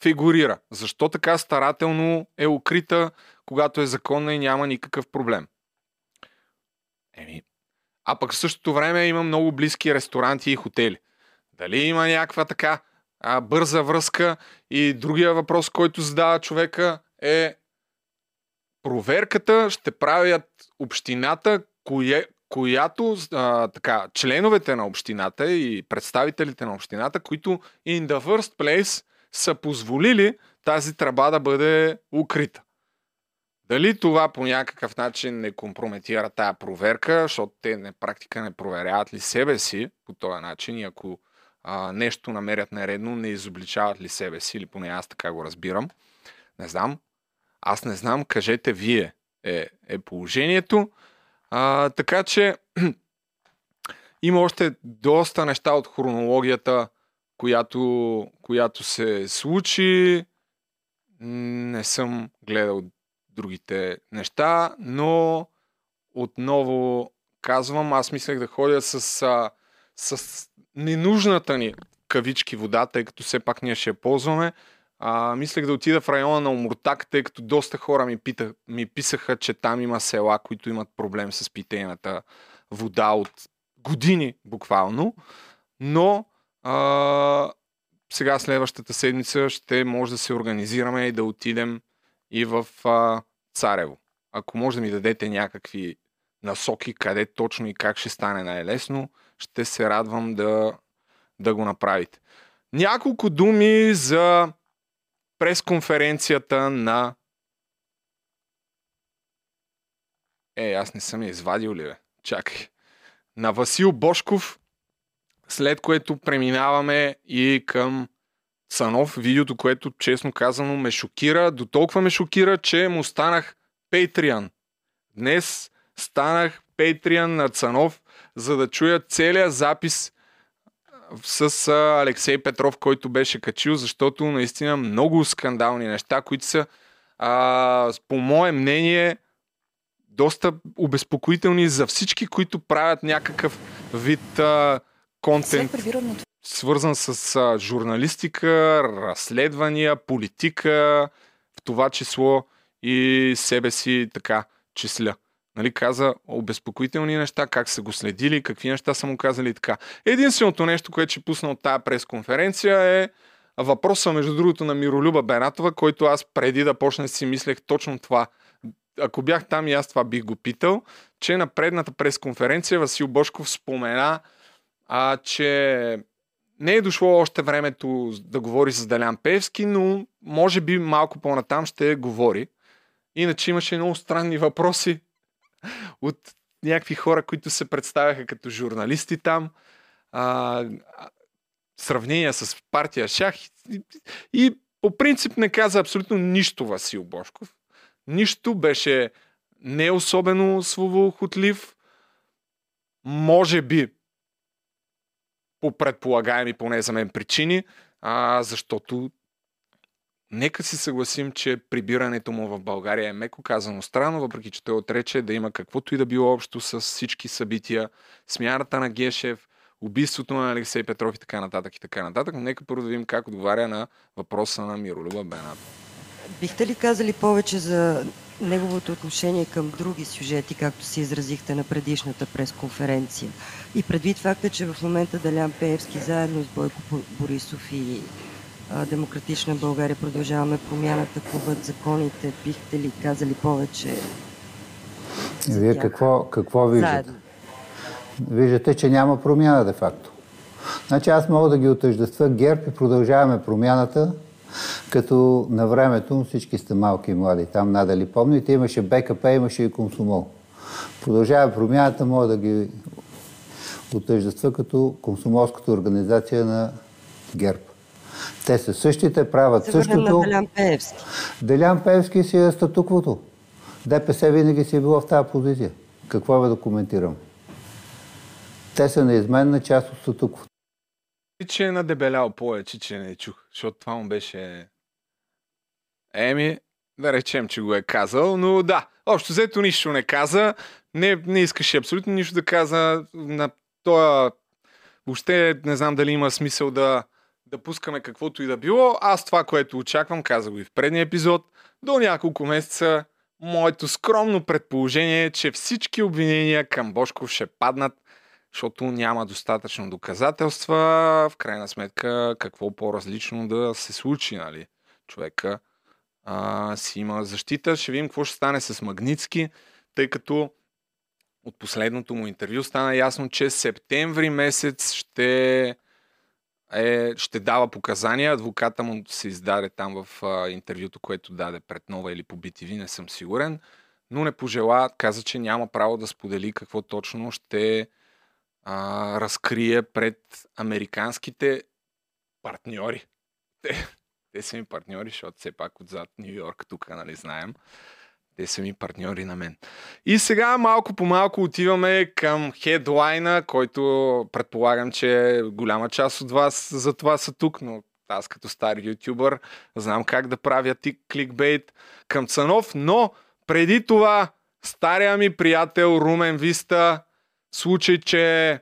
фигурира. Защо така старателно е укрита, когато е законна и няма никакъв проблем? Еми, а пък в същото време има много близки ресторанти и хотели. Дали има някаква така а, бърза връзка? И другия въпрос, който задава човека е проверката ще правят общината, кое, която а, така, членовете на общината и представителите на общината, които in the first place са позволили тази тръба да бъде укрита. Дали това по някакъв начин не компрометира тая проверка, защото те на практика не проверяват ли себе си по този начин и ако а, нещо намерят нередно, не изобличават ли себе си, или поне аз така го разбирам. Не знам. Аз не знам, кажете вие е, е положението. А, така че [clears throat] има още доста неща от хронологията, която, която се случи. Не съм гледал другите неща, но отново казвам, аз мислех да ходя с, с, с ненужната ни кавички вода, тъй като все пак ние ще я ползваме. А, мислех да отида в района на Омуртак, тъй като доста хора ми, пита, ми писаха, че там има села, които имат проблем с питейната вода от години буквално. Но а, сега следващата седмица ще може да се организираме и да отидем и в а, Царево. Ако може да ми дадете някакви насоки къде точно и как ще стане най-лесно, ще се радвам да, да го направите. Няколко думи за пресконференцията на... Е, аз не съм я извадил ли, бе? Чакай. На Васил Бошков, след което преминаваме и към Цанов, видеото, което честно казано ме шокира, до толкова ме шокира, че му станах Patreon. Днес станах Patreon на Цанов, за да чуя целият запис с Алексей Петров, който беше качил, защото наистина много скандални неща, които са, а, по мое мнение, доста обезпокоителни за всички, които правят някакъв вид а, контент, свързан с а, журналистика, разследвания, политика, в това число и себе си така числя. Нали, каза обезпокоителни неща, как са го следили, какви неща са му казали и така. Единственото нещо, което ще пусна от тази пресконференция е въпроса, между другото, на Миролюба Бенатова, който аз преди да почна си мислех точно това. Ако бях там и аз това бих го питал, че на предната пресконференция Васил Бошков спомена, а, че не е дошло още времето да говори с Далян Певски, но може би малко по-натам ще говори. Иначе имаше много странни въпроси от някакви хора, които се представяха като журналисти там. А, сравнения с партия Шах. И, и по принцип не каза абсолютно нищо Васил Бошков. Нищо беше не особено словохотлив. Може би по предполагаеми, поне за мен, причини, а, защото Нека си съгласим, че прибирането му в България е меко казано странно, въпреки че той отрече да има каквото и да било общо с всички събития, смяната на Гешев, убийството на Алексей Петров и така нататък и така нататък. Но нека първо да видим как отговаря на въпроса на Миролюба Бенат. Бихте ли казали повече за неговото отношение към други сюжети, както си изразихте на предишната пресконференция? И предвид факта, че в момента Далян Пеевски заедно с Бойко Борисов и Демократична България продължаваме промяната, клубът законите. Бихте ли казали повече? Вие какво, какво виждате? Заедно. Виждате, че няма промяна де-факто. Значи аз мога да ги отъждества ГЕРБ и продължаваме промяната, като на времето всички сте малки и млади. Там надали помните, имаше БКП, имаше и Комсомол. Продължаваме промяната, мога да ги отъждества като комсомолската организация на ГЕРБ. Те са същите, правят Се същото. на Делян Пеевски. Делян Пеевски си е статуквото. ДПС винаги си е било в тази позиция. Какво е да коментирам? Те са неизменна част от статуквото. че е надебелял повече, че не чух, защото това му беше... Еми, да речем, че го е казал, но да, общо взето нищо не каза, не, не искаше абсолютно нищо да каза на тоя... Въобще не знам дали има смисъл да, да пускаме каквото и да било. Аз това, което очаквам, каза го и в предния епизод, до няколко месеца моето скромно предположение е, че всички обвинения към Бошков ще паднат, защото няма достатъчно доказателства. В крайна сметка, какво по-различно да се случи, нали? Човека а, си има защита. Ще видим какво ще стане с Магницки, тъй като от последното му интервю стана ясно, че септември месец ще, е, ще дава показания. Адвоката му се издаде там в а, интервюто, което даде пред Нова или по BTV, не съм сигурен. Но не пожела, каза, че няма право да сподели какво точно ще а, разкрие пред американските партньори. Те, те са ми партньори, защото все пак отзад Нью Йорк тук, нали знаем. Те са ми партньори на мен. И сега малко по малко отиваме към хедлайна, който предполагам, че голяма част от вас за това са тук, но аз като стар ютубър знам как да правя тик кликбейт към Цанов, но преди това стария ми приятел Румен Виста, случай, че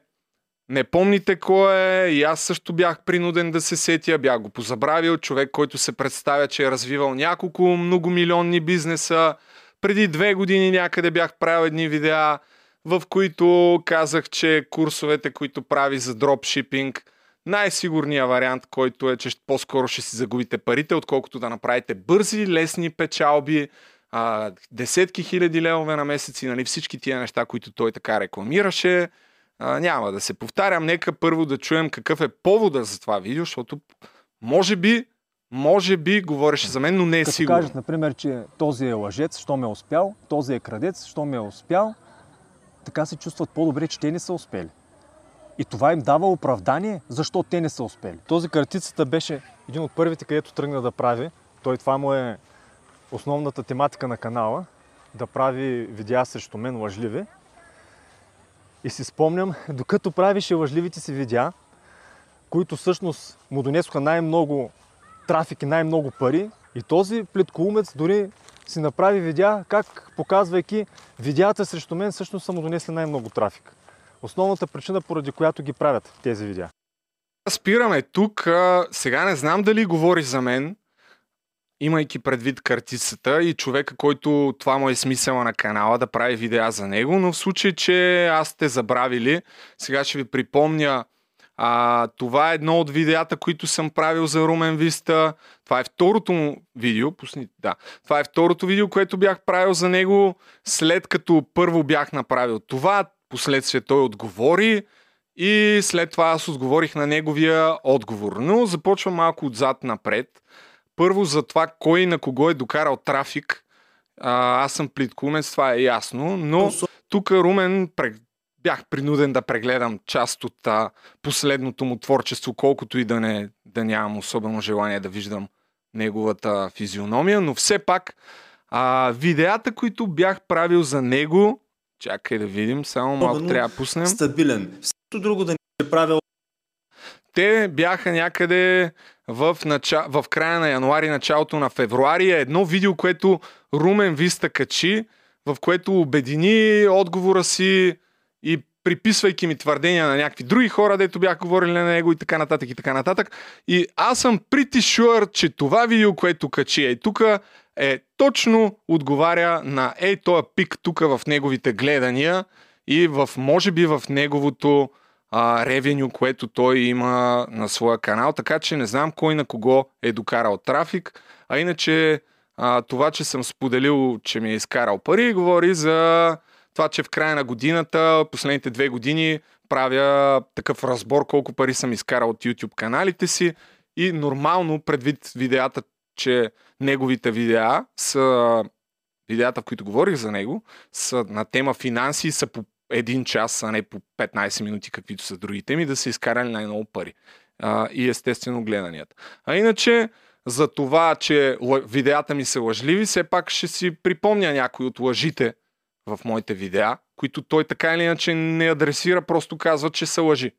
не помните кой е и аз също бях принуден да се сетя, бях го позабравил, човек, който се представя, че е развивал няколко многомилионни бизнеса, преди две години някъде бях правил едни видеа, в които казах, че курсовете, които прави за дропшипинг, най-сигурният вариант, който е, че по-скоро ще си загубите парите, отколкото да направите бързи, лесни печалби, а, десетки хиляди левове на месец и нали, всички тия неща, които той така рекламираше. А, няма да се повтарям. Нека първо да чуем какъв е повода за това видео, защото може би може би говореше за мен, но не е Като сигурно. кажат, например, че този е лъжец, що ме е успял, този е крадец, що ме е успял, така се чувстват по-добре, че те не са успели. И това им дава оправдание, защо те не са успели. Този картицата беше един от първите, където тръгна да прави. Той това му е основната тематика на канала, да прави видеа срещу мен лъжливи. И си спомням, докато правише лъжливите си видеа, които всъщност му донесоха най-много трафик и най-много пари. И този плиткоумец дори си направи видеа, как показвайки видеята срещу мен всъщност са му донесли най-много трафик. Основната причина, поради която ги правят тези видеа. Спираме тук. Сега не знам дали говори за мен, имайки предвид картицата и човека, който това му е смисъла на канала да прави видеа за него, но в случай, че аз сте забравили, сега ще ви припомня а, това е едно от видеята, които съм правил за Румен Виста. Това е второто му видео. Пусни, да. Това е второто видео, което бях правил за него, след като първо бях направил това, последствие той отговори и след това аз отговорих на неговия отговор. Но започвам малко отзад напред. Първо за това кой на кого е докарал трафик. А, аз съм плиткумец, това е ясно, но тук Румен бях принуден да прегледам част от а, последното му творчество, колкото и да, не, да нямам особено желание да виждам неговата физиономия, но все пак а, видеята, които бях правил за него, чакай да видим, само малко Особено трябва да пуснем. Стабилен. Всичко друго да не е правил Те бяха някъде в, нача... в края на януари, началото на февруари. Е Едно видео, което Румен Виста качи, в което обедини отговора си и приписвайки ми твърдения на някакви други хора, дето бях говорили на него и така нататък и така нататък. И аз съм pretty sure, че това видео, което качи е тук, е точно отговаря на ей този пик тук в неговите гледания и в, може би в неговото а, ревеню, което той има на своя канал, така че не знам кой на кого е докарал трафик, а иначе а, това, че съм споделил, че ми е изкарал пари, говори за това, че в края на годината, последните две години, правя такъв разбор колко пари съм изкарал от YouTube каналите си и нормално предвид видеята, че неговите видеа са видеята, в които говорих за него, са на тема финанси и са по един час, а не по 15 минути, каквито са другите ми, да са изкарали най-много пари. А, и естествено гледанията. А иначе, за това, че видеята ми са лъжливи, все пак ще си припомня някои от лъжите в моите видеа, които той така или иначе не адресира, просто казва, че са лъжи.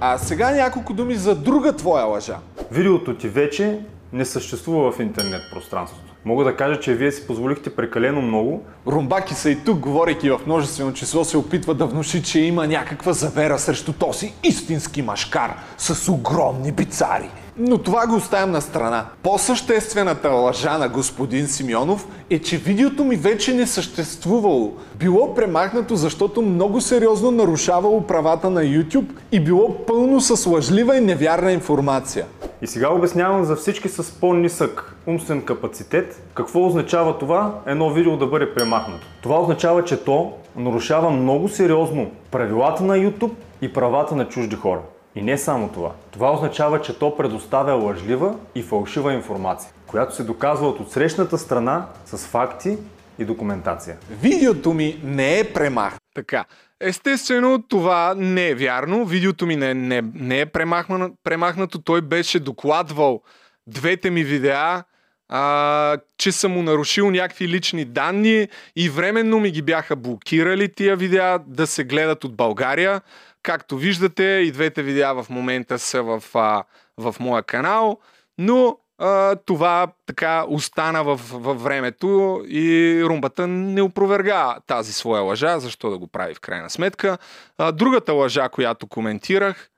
А сега няколко думи за друга твоя лъжа. Видеото ти вече не съществува в интернет пространството. Мога да кажа, че вие си позволихте прекалено много. Румбаки са и тук, говорейки в множествено число, се опитва да внуши, че има някаква завера срещу този истински машкар с огромни бицари. Но това го оставям на страна. По-съществената лъжа на господин Симеонов е, че видеото ми вече не съществувало. Било премахнато, защото много сериозно нарушавало правата на YouTube и било пълно с лъжлива и невярна информация. И сега обяснявам за всички с по-нисък умствен капацитет какво означава това едно видео да бъде премахнато. Това означава, че то нарушава много сериозно правилата на YouTube и правата на чужди хора. И не само това. Това означава, че то предоставя лъжлива и фалшива информация, която се доказва от отсрещната страна с факти и документация. Видеото ми не е премах. Така. Естествено, това не е вярно. Видеото ми не, не, не е премахнато, премахнато. Той беше докладвал двете ми видеа, а, че съм му нарушил някакви лични данни и временно ми ги бяха блокирали тия видеа да се гледат от България. Както виждате, и двете видеа в момента са в, а, в моя канал, но а, това така остана във времето и румбата не опроверга тази своя лъжа, защо да го прави в крайна сметка. А, другата лъжа, която коментирах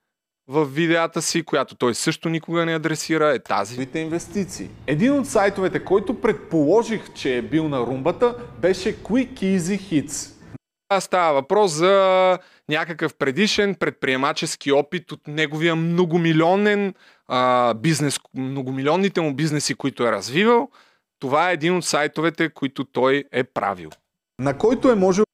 в видеята си, която той също никога не адресира, е тази. Вите инвестиции. Един от сайтовете, който предположих, че е бил на румбата, беше Quick Easy Hits. Става въпрос за някакъв предишен предприемачески опит от неговия многомилионен а, бизнес, многомилионните му бизнеси, които е развивал. Това е един от сайтовете, които той е правил. На който е можел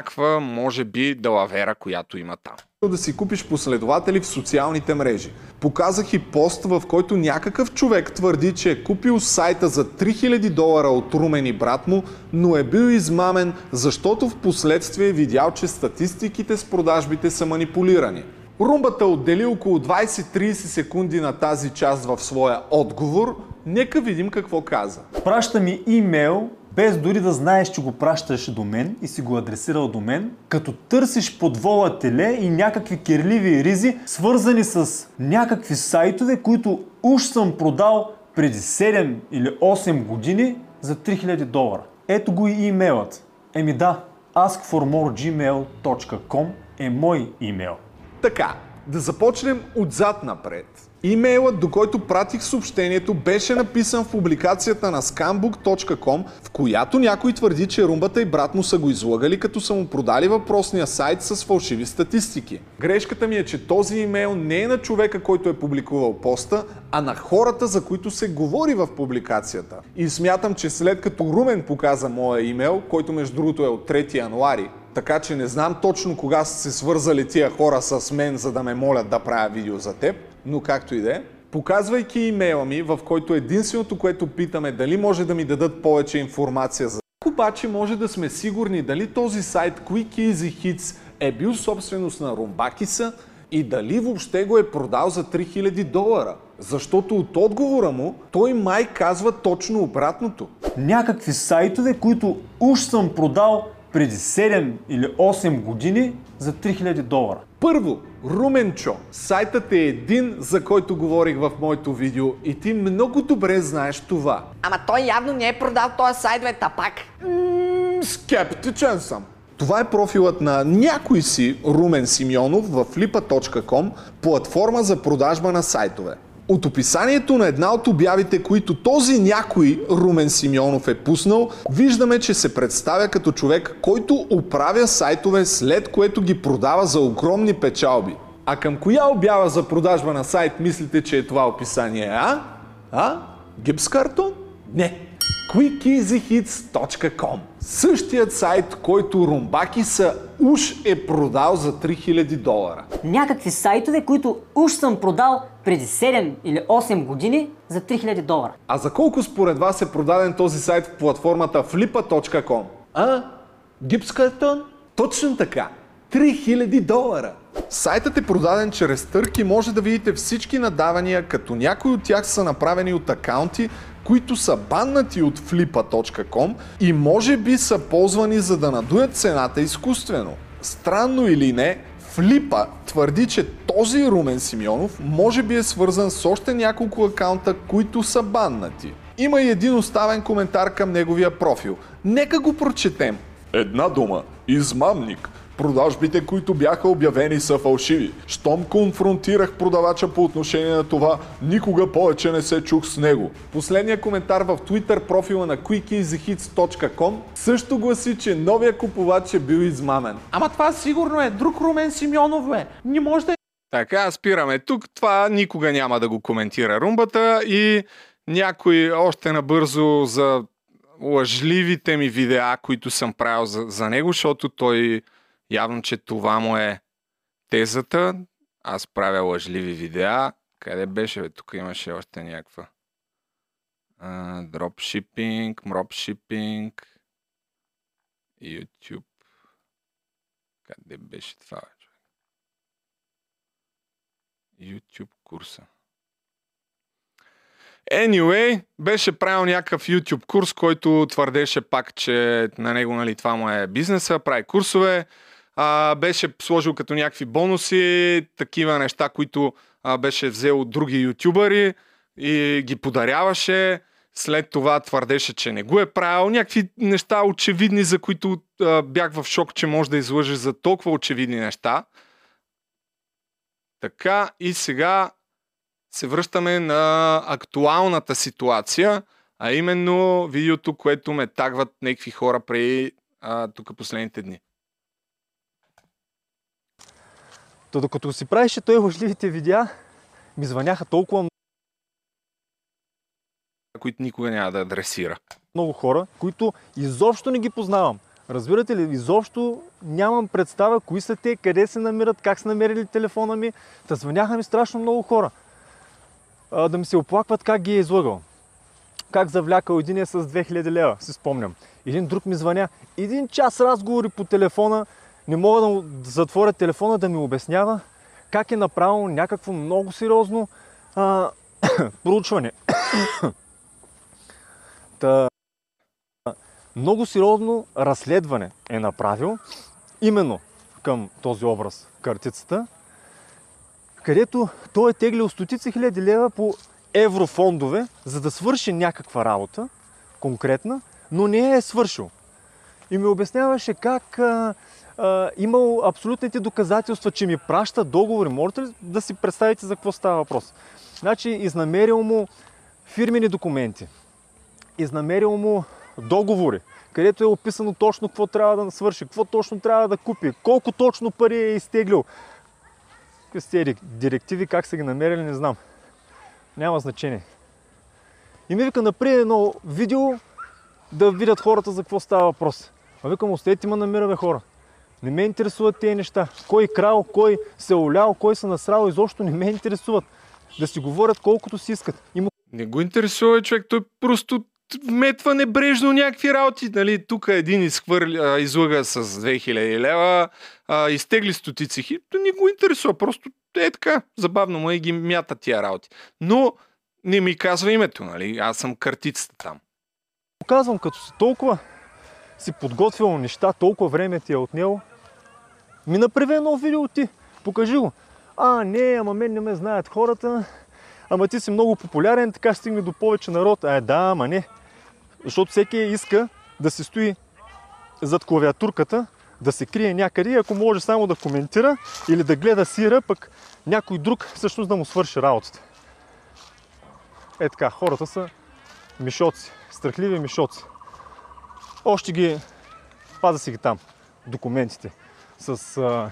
някаква, може би, далавера, която има там. Да си купиш последователи в социалните мрежи. Показах и пост, в който някакъв човек твърди, че е купил сайта за 3000 долара от Румен и брат му, но е бил измамен, защото в последствие е видял, че статистиките с продажбите са манипулирани. Румбата отдели около 20-30 секунди на тази част в своя отговор. Нека видим какво каза. Праща ми имейл без дори да знаеш, че го пращаш до мен и си го адресирал до мен, като търсиш под вола теле и някакви кирливи ризи, свързани с някакви сайтове, които уж съм продал преди 7 или 8 години за 3000 долара. Ето го и имейлът. Еми да, askformoregmail.com е мой имейл. Така, да започнем отзад напред. Имейлът, до който пратих съобщението, беше написан в публикацията на scambook.com, в която някой твърди, че румбата и брат му са го излагали, като са му продали въпросния сайт с фалшиви статистики. Грешката ми е, че този имейл не е на човека, който е публикувал поста, а на хората, за които се говори в публикацията. И смятам, че след като Румен показа моя имейл, който между другото е от 3 януари, така че не знам точно кога са се свързали тия хора с мен, за да ме молят да правя видео за теб, но както и да е. Показвайки имейла ми, в който единственото, което питаме дали може да ми дадат повече информация за обаче може да сме сигурни дали този сайт Quick Easy Hits е бил собственост на Румбакиса и дали въобще го е продал за 3000 долара. Защото от отговора му той май казва точно обратното. Някакви сайтове, които уж съм продал преди 7 или 8 години за 3000 долара. Първо, Руменчо, сайтът е един, за който говорих в моето видео и ти много добре знаеш това. Ама той явно не е продал този сайт, бе, тапак. М- скептичен съм. Това е профилът на някой си Румен Симеонов в flipa.com, платформа за продажба на сайтове. От описанието на една от обявите, които този някой Румен Симеонов е пуснал, виждаме, че се представя като човек, който оправя сайтове, след което ги продава за огромни печалби. А към коя обява за продажба на сайт мислите, че е това описание, а? А? Гипс картон? Не. quickeasyhits.com Същият сайт, който Румбаки са уж е продал за 3000 долара. Някакви сайтове, които уж съм продал преди 7 или 8 години за 3000 долара. А за колко според вас е продаден този сайт в платформата flipa.com? А? Гипс картон? Точно така. 3000 долара. Сайтът е продаден чрез търк и може да видите всички надавания, като някои от тях са направени от акаунти, които са баннати от flipa.com и може би са ползвани за да надуят цената изкуствено. Странно или не, Флипа твърди, че този Румен Симеонов може би е свързан с още няколко акаунта, които са баннати. Има и един оставен коментар към неговия профил. Нека го прочетем. Една дума. Измамник. Продажбите, които бяха обявени са фалшиви. Щом конфронтирах продавача по отношение на това, никога повече не се чух с него. Последният коментар в Twitter профила на quickiesthehits.com също гласи, че новия купувач е бил измамен. Ама това сигурно е друг Румен Симеонов, бе. Не може да е. Така, спираме тук. Това никога няма да го коментира румбата и някой още набързо за лъжливите ми видеа, които съм правил за, за него, защото той явно, че това му е тезата. Аз правя лъжливи видеа. Къде беше? Бе? Тук имаше още някаква. Дропшипинг, мропшипинг, YouTube. Къде беше това? Човек? YouTube курса. Anyway, беше правил някакъв YouTube курс, който твърдеше пак, че на него нали, това му е бизнеса, прави курсове. А, беше сложил като някакви бонуси, такива неща, които а, беше взел от други ютубъри и ги подаряваше. След това твърдеше, че не го е правил. Някакви неща очевидни, за които а, бях в шок, че може да излъже за толкова очевидни неща. Така и сега се връщаме на актуалната ситуация, а именно видеото, което ме тагват някакви хора преди а, тук последните дни. То докато си правеше той лъжливите видеа, ми звъняха толкова много които никога няма да адресира. много хора, които изобщо не ги познавам. Разбирате ли, изобщо нямам представа кои са те, къде се намират, как са намерили телефона ми. Та звъняха ми страшно много хора. А, да ми се оплакват как ги е излъгал. Как завлякал един е с 2000 лева, си спомням. Един друг ми звъня. Един час разговори по телефона, не мога да, затворя телефона да ми обяснява как е направил някакво много сериозно а, [coughs] проучване. [coughs] Та, много сериозно разследване е направил именно към този образ, картицата, където той е теглил стотици хиляди лева по еврофондове, за да свърши някаква работа, конкретна, но не е свършил. И ми обясняваше как а, а, имал абсолютните доказателства, че ми праща договори. Можете ли да си представите за какво става въпрос? Значи, изнамерил му фирмени документи, изнамерил му договори, където е описано точно какво трябва да свърши, какво точно трябва да купи, колко точно пари е изтеглил. Какви директиви, как са ги намерили, не знам. Няма значение. И ми вика, направи едно видео да видят хората за какво става въпрос. А викам, оставете ма намираме хора. Не ме интересуват тези неща. Кой е крал, кой се е олял, кой се насрал, изобщо не ме интересуват. Да си говорят колкото си искат. Има Не го интересува човек, той просто вметва небрежно някакви работи. Нали? Тук един изхвърля, излъга с 2000 лева, а, изтегли стотици хиляди. Не го интересува, просто е така, забавно му и ги мята тия работи. Но не ми казва името, нали? Аз съм картицата там. Казвам, като си толкова си подготвил неща, толкова време ти е отнело, ми направи едно видео ти, покажи го. А, не, ама мен не ме знаят хората, ама ти си много популярен, така стигне до повече народ. А, да, ама не. Защото всеки иска да си стои зад клавиатурката, да се крие някъде, и ако може само да коментира или да гледа сира, пък някой друг всъщност да му свърши работата. Е така, хората са мишоци, страхливи мишоци. Още ги, паза си ги там, документите, с а,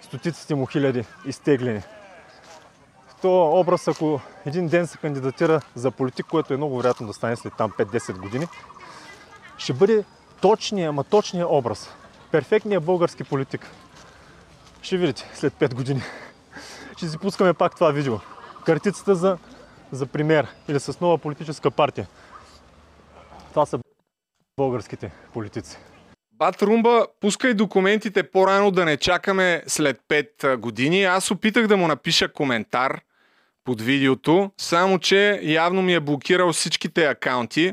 стотиците му хиляди изтеглени. То образ, ако един ден се кандидатира за политик, което е много вероятно да стане след там 5-10 години, ще бъде точният, ама точният образ. Перфектният български политик. Ще видите след 5 години. Ще си пускаме пак това видео. Картицата за, за пример или с нова политическа партия. Това са българските политици. Бат Румба, пускай документите по-рано да не чакаме след 5 години. Аз опитах да му напиша коментар под видеото, само че явно ми е блокирал всичките акаунти.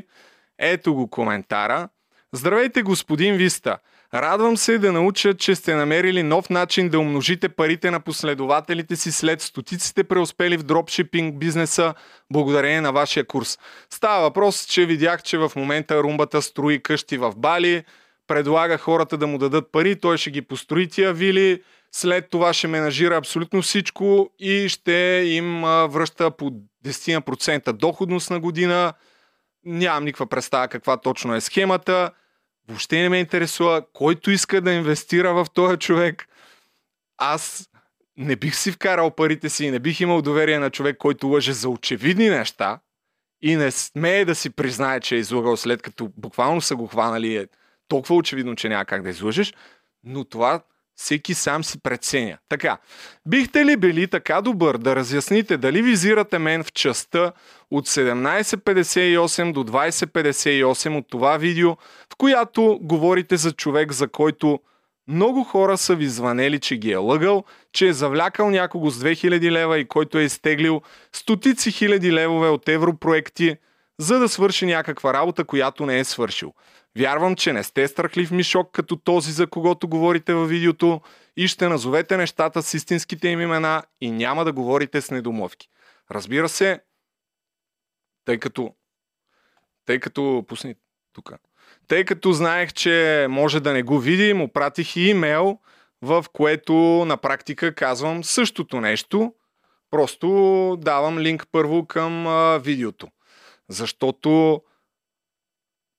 Ето го коментара. Здравейте, господин Виста. Радвам се да науча, че сте намерили нов начин да умножите парите на последователите си след стотиците преуспели в дропшипинг бизнеса благодарение на вашия курс. Става въпрос, че видях, че в момента румбата строи къщи в Бали, предлага хората да му дадат пари, той ще ги построи тия вили, след това ще менажира абсолютно всичко и ще им връща по 10% доходност на година. Нямам никаква представа каква точно е схемата. Въобще не ме интересува. Който иска да инвестира в този човек, аз не бих си вкарал парите си и не бих имал доверие на човек, който лъже за очевидни неща и не смее да си признае, че е излагал след като буквално са го хванали. Толкова очевидно, че няма как да излъжеш. Но това всеки сам си преценя. Така, бихте ли били така добър да разясните дали визирате мен в частта от 17.58 до 20.58 от това видео, в която говорите за човек, за който много хора са ви звънели, че ги е лъгал, че е завлякал някого с 2000 лева и който е изтеглил стотици хиляди левове от европроекти, за да свърши някаква работа, която не е свършил. Вярвам, че не сте страхлив мишок като този, за когото говорите във видеото и ще назовете нещата с истинските им имена и няма да говорите с недомовки. Разбира се, тъй като тъй като пусни тук. Тъй като знаех, че може да не го види, му пратих и имейл, в което на практика казвам същото нещо. Просто давам линк първо към а, видеото. Защото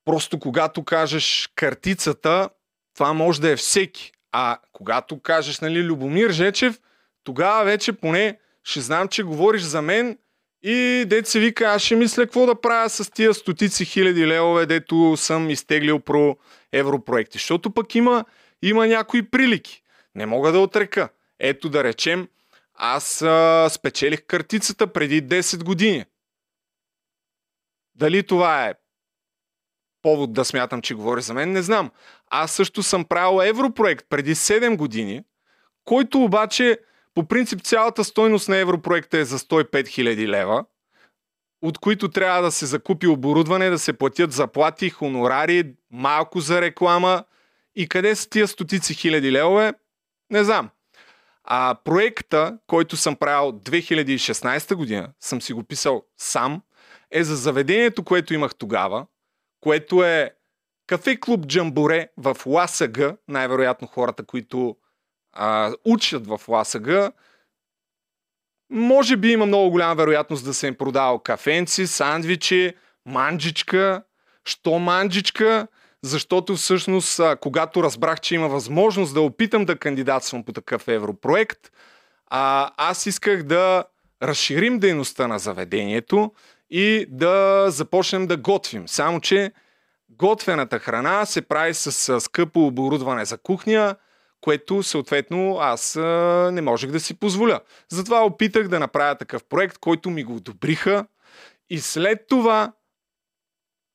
Просто когато кажеш картицата, това може да е всеки. А когато кажеш, нали, Любомир Жечев, тогава вече поне ще знам, че говориш за мен и дете се вика, аз ще мисля какво да правя с тия стотици хиляди левове, дето съм изтеглил про европроекти. Защото пък има, има някои прилики. Не мога да отрека. Ето да речем, аз а, спечелих картицата преди 10 години. Дали това е повод да смятам, че говори за мен, не знам. Аз също съм правил европроект преди 7 години, който обаче по принцип цялата стойност на европроекта е за 105 000 лева, от които трябва да се закупи оборудване, да се платят заплати, хонорари, малко за реклама. И къде са тия стотици хиляди левове? Не знам. А проекта, който съм правил 2016 година, съм си го писал сам, е за заведението, което имах тогава, което е кафе клуб Джамборе в ЛАСАГ, най-вероятно хората, които а, учат в ЛАСАГ, може би има много голяма вероятност да се им продава кафенци, сандвичи, манджичка. Що манджичка? Защото всъщност, когато разбрах, че има възможност да опитам да кандидатствам по такъв европроект, а, аз исках да разширим дейността на заведението и да започнем да готвим. Само, че готвената храна се прави с скъпо оборудване за кухня, което съответно аз не можех да си позволя. Затова опитах да направя такъв проект, който ми го одобриха и след това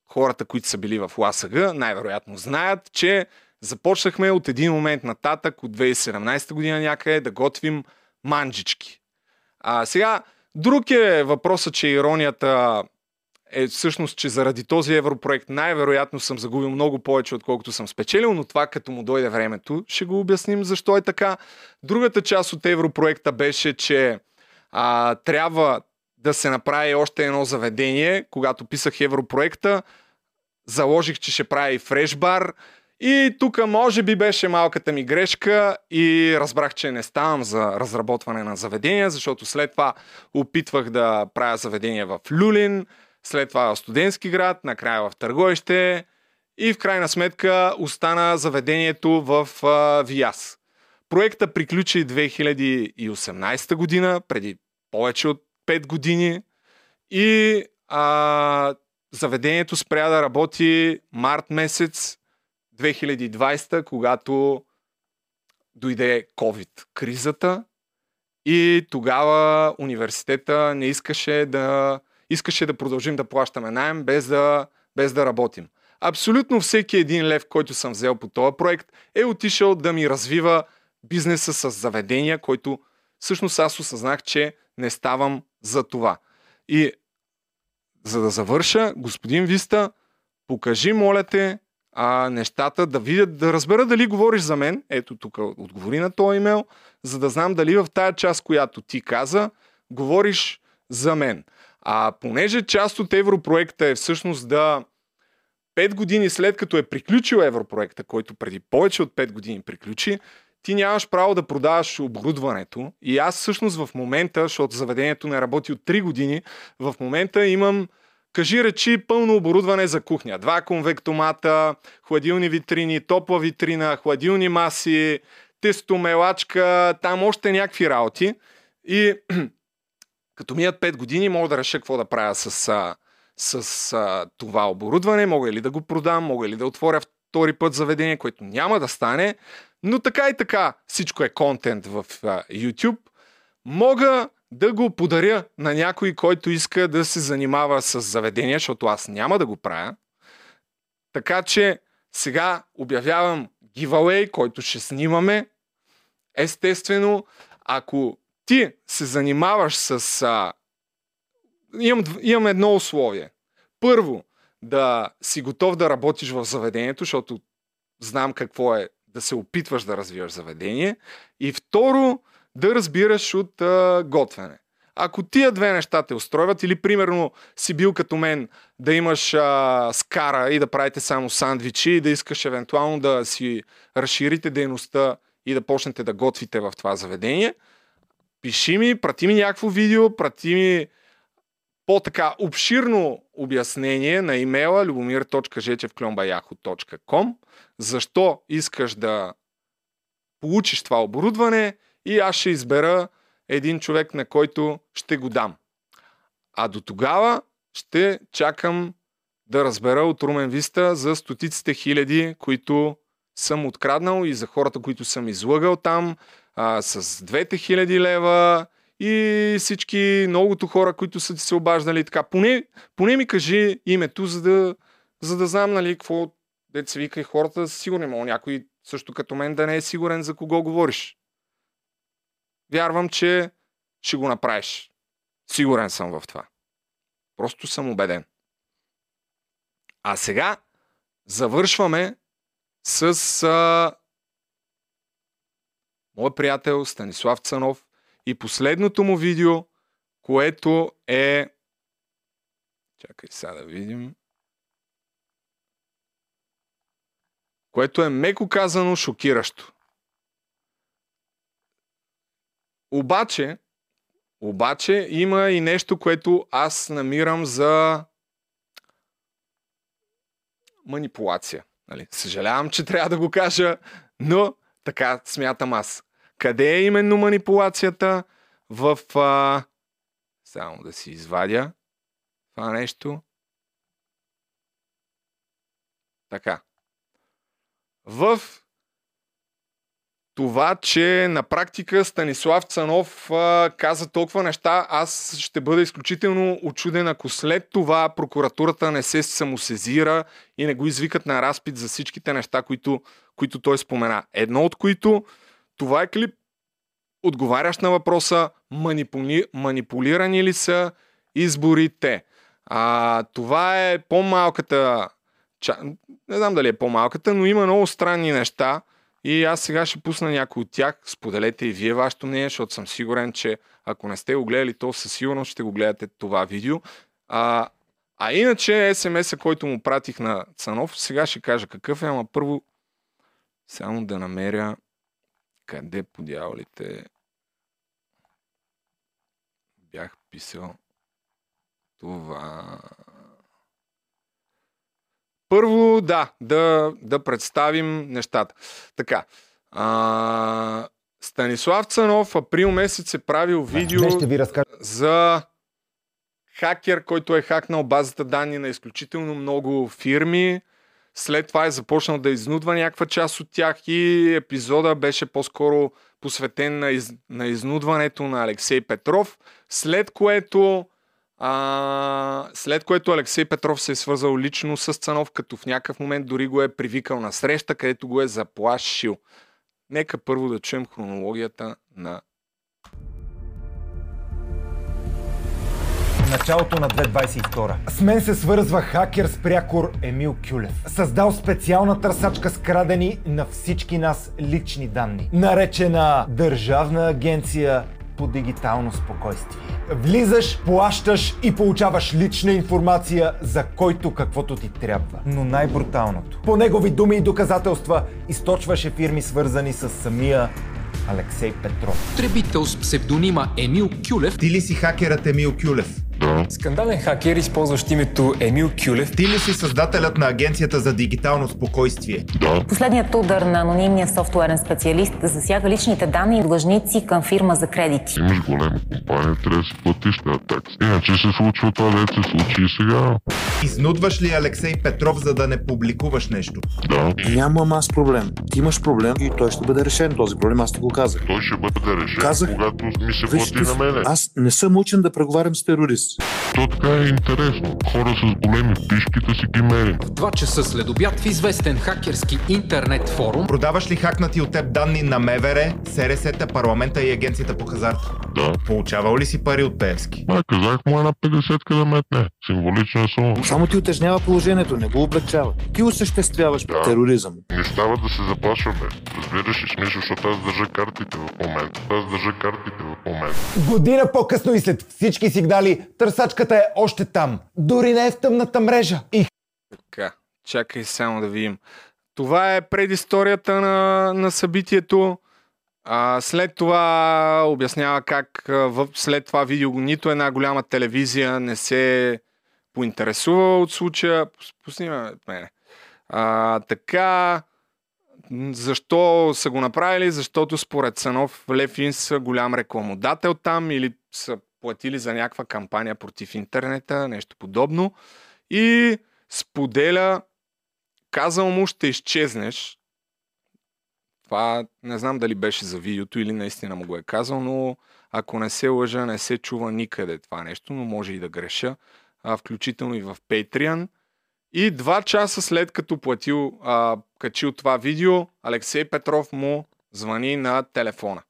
хората, които са били в ЛАСАГ, най-вероятно знаят, че започнахме от един момент нататък, от 2017 година някъде, да готвим манджички. А сега, Друг е въпросът, че иронията е всъщност, че заради този европроект най-вероятно съм загубил много повече, отколкото съм спечелил, но това като му дойде времето, ще го обясним защо е така. Другата част от европроекта беше, че а, трябва да се направи още едно заведение. Когато писах европроекта, заложих, че ще прави фрешбар, и тук може би беше малката ми грешка и разбрах, че не ставам за разработване на заведения, защото след това опитвах да правя заведение в Люлин, след това в Студентски град, накрая в Търговище и в крайна сметка остана заведението в а. Проекта приключи 2018 година, преди повече от 5 години и а, заведението спря да работи март месец 2020, когато дойде COVID-кризата и тогава университета не искаше да, искаше да продължим да плащаме найем без да, без да работим. Абсолютно всеки един лев, който съм взел по този проект, е отишъл да ми развива бизнеса с заведения, който всъщност аз осъзнах, че не ставам за това. И за да завърша, господин Виста, покажи, моля те, а, нещата, да видят, да разбера дали говориш за мен. Ето тук отговори на този имейл, за да знам дали в тая част, която ти каза, говориш за мен. А понеже част от европроекта е всъщност да 5 години след като е приключил европроекта, който преди повече от 5 години приключи, ти нямаш право да продаваш оборудването. И аз всъщност в момента, защото заведението не работи от 3 години, в момента имам Кажи речи пълно оборудване за кухня. Два конвектомата, хладилни витрини, топла витрина, хладилни маси, тестомелачка, там още някакви работи. И [clears throat] като мият 5 години, мога да реша какво да правя с, с, с а, това оборудване. Мога ли да го продам, мога ли да отворя втори път заведение, което няма да стане. Но така и така всичко е контент в а, YouTube. Мога да го подаря на някой, който иска да се занимава с заведения, защото аз няма да го правя. Така че сега обявявам giveaway, който ще снимаме. Естествено, ако ти се занимаваш с... А... Имам, имам едно условие. Първо, да си готов да работиш в заведението, защото знам какво е да се опитваш да развиваш заведение. И второ, да разбираш от а, готвене. Ако тия две неща те устройват или примерно си бил като мен да имаш а, скара и да правите само сандвичи и да искаш евентуално да си разширите дейността и да почнете да готвите в това заведение, пиши ми, прати ми някакво видео, прати ми по-така обширно обяснение на имейла любомир.жечевклюмбаяхо.com защо искаш да получиш това оборудване и аз ще избера един човек, на който ще го дам. А до тогава ще чакам да разбера от Румен Виста за стотиците хиляди, които съм откраднал и за хората, които съм излъгал там а, с двете хиляди лева и всички многото хора, които са ти се обаждали така. Поне, поне ми кажи името, за да, за да знам, нали, какво деца вика и хората сигурно има някой също като мен да не е сигурен за кого говориш. Вярвам, че ще го направиш. Сигурен съм в това. Просто съм убеден. А сега завършваме с а, мой приятел Станислав Цанов и последното му видео, което е... Чакай сега да видим. Което е меко казано шокиращо. Обаче, обаче има и нещо, което аз намирам за манипулация. Нали? Съжалявам, че трябва да го кажа, но така смятам аз. Къде е именно манипулацията? В... А... Само да си извадя това нещо. Така. В това, че на практика Станислав Цанов а, каза толкова неща, аз ще бъда изключително очуден, ако след това прокуратурата не се самосезира и не го извикат на разпит за всичките неща, които, които той спомена. Едно от които, това е клип, отговарящ на въпроса манипули, манипулирани ли са изборите. А, това е по-малката, не знам дали е по-малката, но има много странни неща, и аз сега ще пусна някой от тях. Споделете и вие вашето мнение, защото съм сигурен, че ако не сте го гледали, то със сигурност ще го гледате това видео. А, а иначе смс-а, който му пратих на Цанов, сега ще кажа какъв е, ама първо само да намеря къде по дяволите бях писал това. Първо, да, да, да представим нещата. Така. А, Станислав Цанов април месец е правил видео ви за хакер, който е хакнал базата данни на изключително много фирми. След това е започнал да изнудва някаква част от тях и епизода беше по-скоро посветен на, из, на изнудването на Алексей Петров, след което а, след което Алексей Петров се е свързал лично с Цанов, като в някакъв момент дори го е привикал на среща, където го е заплашил. Нека първо да чуем хронологията на началото на 2022. С мен се свързва хакер с прякор Емил Кюлев. Създал специална търсачка с крадени на всички нас лични данни. Наречена Държавна агенция по дигитално спокойствие. Влизаш, плащаш и получаваш лична информация за който каквото ти трябва. Но най-бруталното. По негови думи и доказателства източваше фирми свързани с самия Алексей Петров. Потребител с псевдонима Емил Кюлев. Ти ли си хакерът Емил Кюлев? Скандален хакер, използващ името Емил Кюлев. Ти ли си създателят на Агенцията за дигитално спокойствие? Последният удар на анонимния софтуерен специалист засяга личните данни и длъжници към фирма за кредити. Имаш голема компания, трябва да си платиш тази такса. Иначе се случва това, дете се случи и сега. Изнудваш ли Алексей Петров, за да не публикуваш нещо? Да. Нямам аз проблем. Ти имаш проблем и той ще бъде решен този проблем. Аз ти го казах. Той ще бъде решен, Казах. когато ми се Виж, плати на мене. Аз не съм учен да преговарям с терорист. То така е интересно. Хора с големи пишки да си ги мерим. В 2 часа след обяд в известен хакерски интернет форум Продаваш ли хакнати от теб данни на МВР, СРС-та, парламента и агенцията по хазарт? Да. Получавал ли си пари от Певски? А, казах му една 50 да метне. Символична сума. Само ти утежнява положението, не го облегчава. Ти осъществяваш тероризъм. Не става да се заплашваме. Разбираш ли смисъл, защото аз държа картите в момента. Аз държа картите в момента. Година по-късно и след всички сигнали, търсачката е още там. Дори не е в тъмната мрежа. И Така, чакай само да видим. Това е предисторията на, на събитието. А, след това обяснява как в, след това видео нито една голяма телевизия не се поинтересува от случая. Пус- Пусни от мене. А, така, защо са го направили? Защото според Санов Левин са голям рекламодател там или са платили за някаква кампания против интернета, нещо подобно. И споделя, казал му ще изчезнеш. Това не знам дали беше за видеото или наистина му го е казал, но ако не се лъжа, не се чува никъде това нещо, но може и да греша, а, включително и в Patreon. И два часа след като платил, а, качил това видео, Алексей Петров му звъни на телефона.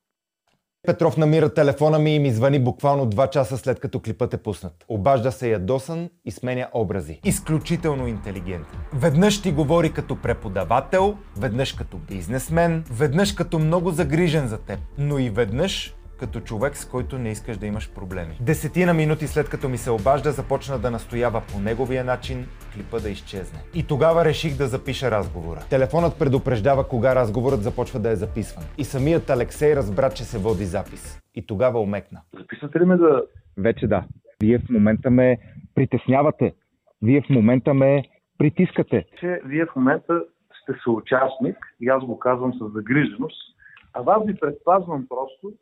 Петров намира телефона ми и ми звъни буквално 2 часа след като клипът е пуснат. Обажда се ядосан и сменя образи. Изключително интелигентен. Веднъж ти говори като преподавател, веднъж като бизнесмен, веднъж като много загрижен за теб, но и веднъж като човек, с който не искаш да имаш проблеми. Десетина минути след като ми се обажда, започна да настоява по неговия начин клипа да изчезне. И тогава реших да запиша разговора. Телефонът предупреждава кога разговорът започва да е записван. И самият Алексей разбра, че се води запис. И тогава омекна. Записвате ли ме да... Вече да. Вие в момента ме притеснявате. Вие в момента ме притискате. че вие в момента сте съучастник и аз го казвам с загриженост, а вас ви предпазвам просто,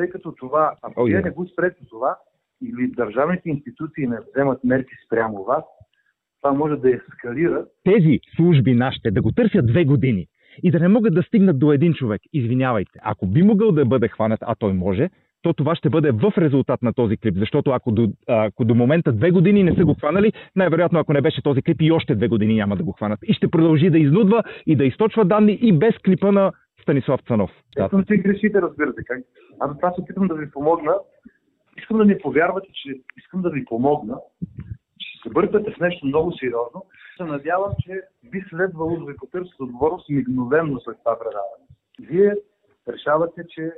тъй като това, ако вие не го спрете това, или държавните институции не вземат мерки спрямо вас, това може да ескалира Тези служби нашите да го търсят две години и да не могат да стигнат до един човек. Извинявайте, ако би могъл да бъде хванат, а той може, то това ще бъде в резултат на този клип, защото ако до, ако до момента две години не са го хванали, най-вероятно ако не беше този клип и още две години няма да го хванат. И ще продължи да изнудва и да източва данни и без клипа на Станислав Цанов. Естествено, че грешите, разбирате как. Аз това се опитвам да ви помогна. Искам да ми повярвате, че искам да ви помогна, че се бъркате в нещо много сериозно. Се надявам, че би следвало да ви потърсите отговорност мигновенно след това предаване. Вие решавате, че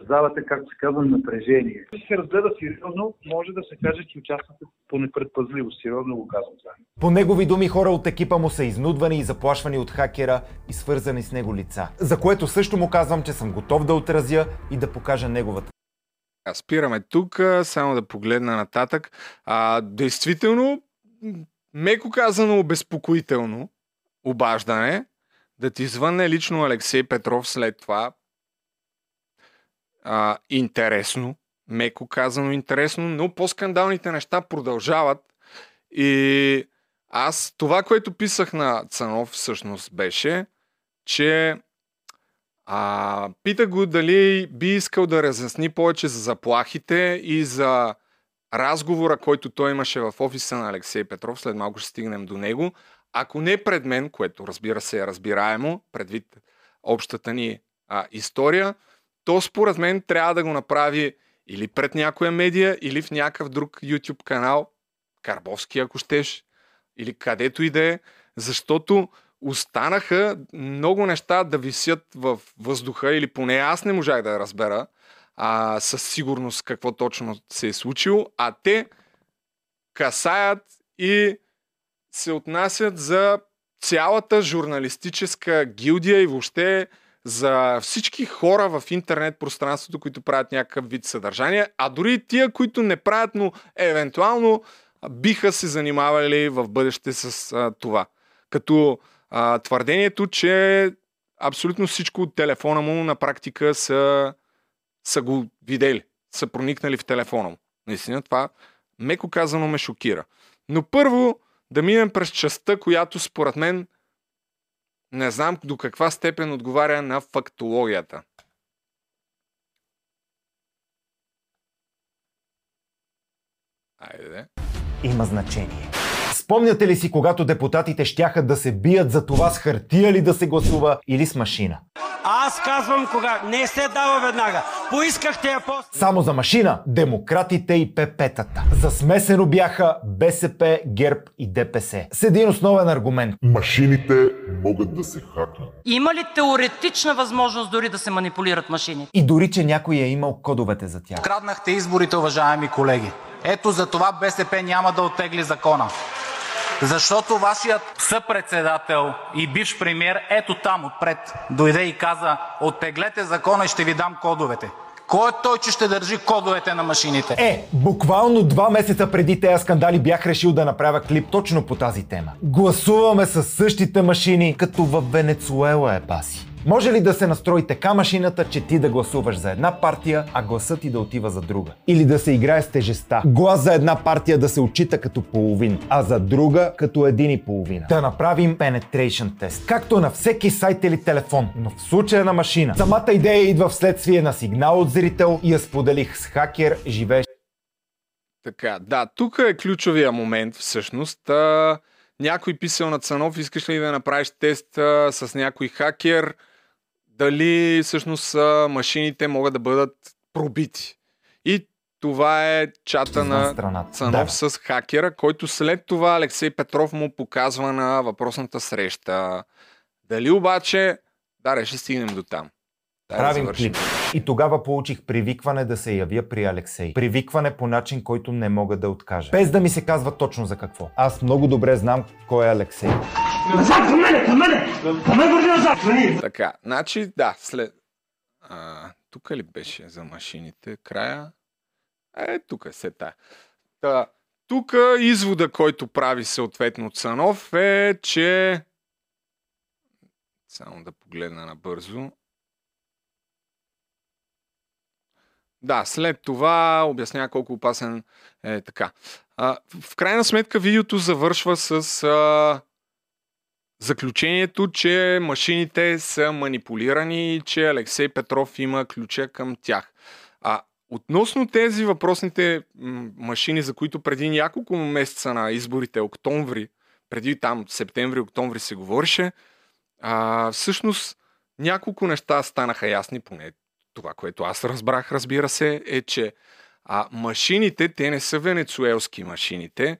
създавате, както се казва, напрежение. Ако се разгледа сериозно, може да се каже, че участвате по непредпазливост. Сериозно го казвам това. По негови думи хора от екипа му са изнудвани и заплашвани от хакера и свързани с него лица. За което също му казвам, че съм готов да отразя и да покажа неговата Спираме тук, само да погледна нататък. А, действително, меко казано обезпокоително обаждане, да ти звънне лично Алексей Петров след това. А, интересно, меко казано интересно, но по-скандалните неща продължават. И аз това, което писах на Цанов всъщност беше, че а, пита го дали би искал да разясни повече за заплахите и за разговора, който той имаше в офиса на Алексей Петров. След малко ще стигнем до него. Ако не пред мен, което разбира се е разбираемо, предвид общата ни а, история, то според мен трябва да го направи Или пред някоя медия, или в някакъв друг YouTube канал, Карбовски, ако щеш, или където и да е, защото останаха много неща да висят в въздуха, или поне аз не можах да разбера а, със сигурност какво точно се е случило, а те касаят и се отнасят за цялата журналистическа гилдия и въобще за всички хора в интернет пространството, които правят някакъв вид съдържание, а дори и тия, които не правят, но евентуално биха се занимавали в бъдеще с а, това. Като а, твърдението, че абсолютно всичко от телефона му на практика са, са го видели, са проникнали в телефона му. Наистина това, меко казано, ме шокира. Но първо да минем през частта, която според мен не знам до каква степен отговаря на фактологията. Айде. Има значение. Спомняте ли си, когато депутатите щяха да се бият за това с хартия ли да се гласува или с машина? Аз казвам кога. Не се дава веднага. Поискахте я после. Само за машина, демократите и ПП-тата. За смесено бяха БСП, ГЕРБ и ДПС. С един основен аргумент. Машините могат да се хакнат. Има ли теоретична възможност дори да се манипулират машини? И дори, че някой е имал кодовете за тях. Краднахте изборите, уважаеми колеги. Ето за това БСП няма да оттегли закона. Защото вашият съпредседател и бивш премьер ето там отпред дойде и каза: оттеглете закона и ще ви дам кодовете. Кой е той, че ще държи кодовете на машините? Е, буквално два месеца преди тези скандали бях решил да направя клип точно по тази тема. Гласуваме с същите машини, като в Венецуела е баси. Може ли да се настрои така машината, че ти да гласуваш за една партия, а гласът ти да отива за друга? Или да се играе с тежеста. Глас за една партия да се отчита като половин, а за друга като един и половина. Да направим penetration тест. Както на всеки сайт или телефон, но в случая на машина. Самата идея идва вследствие на сигнал от зрител и я споделих с хакер, живеещ Така, да, тук е ключовия момент всъщност. А, някой писал на Цанов, искаш ли да направиш тест а, с някой хакер, дали всъщност машините могат да бъдат пробити. И това е чата на страната. Цанов Да. с хакера, който след това Алексей Петров му показва на въпросната среща. Дали обаче... Да, ще стигнем до там. Да Правим завършим. клип. И тогава получих привикване да се явя при Алексей. Привикване по начин, който не мога да откажа. Без да ми се казва точно за какво. Аз много добре знам кой е Алексей. Назад към мене, към мене! Към мен върви назад! Така, значи, да, след... А, тук ли беше за машините? Края? Е, тук е се тая. Та, тук извода, който прави съответно Цанов е, че... Само да погледна набързо. Да, след това обяснява колко опасен е така. А, в крайна сметка видеото завършва с а, заключението, че машините са манипулирани и че Алексей Петров има ключа към тях. А относно тези въпросните машини, за които преди няколко месеца на изборите, октомври, преди там септември-октомври се говореше, а, всъщност няколко неща станаха ясни, поне това, което аз разбрах, разбира се, е, че а, машините, те не са венецуелски машините,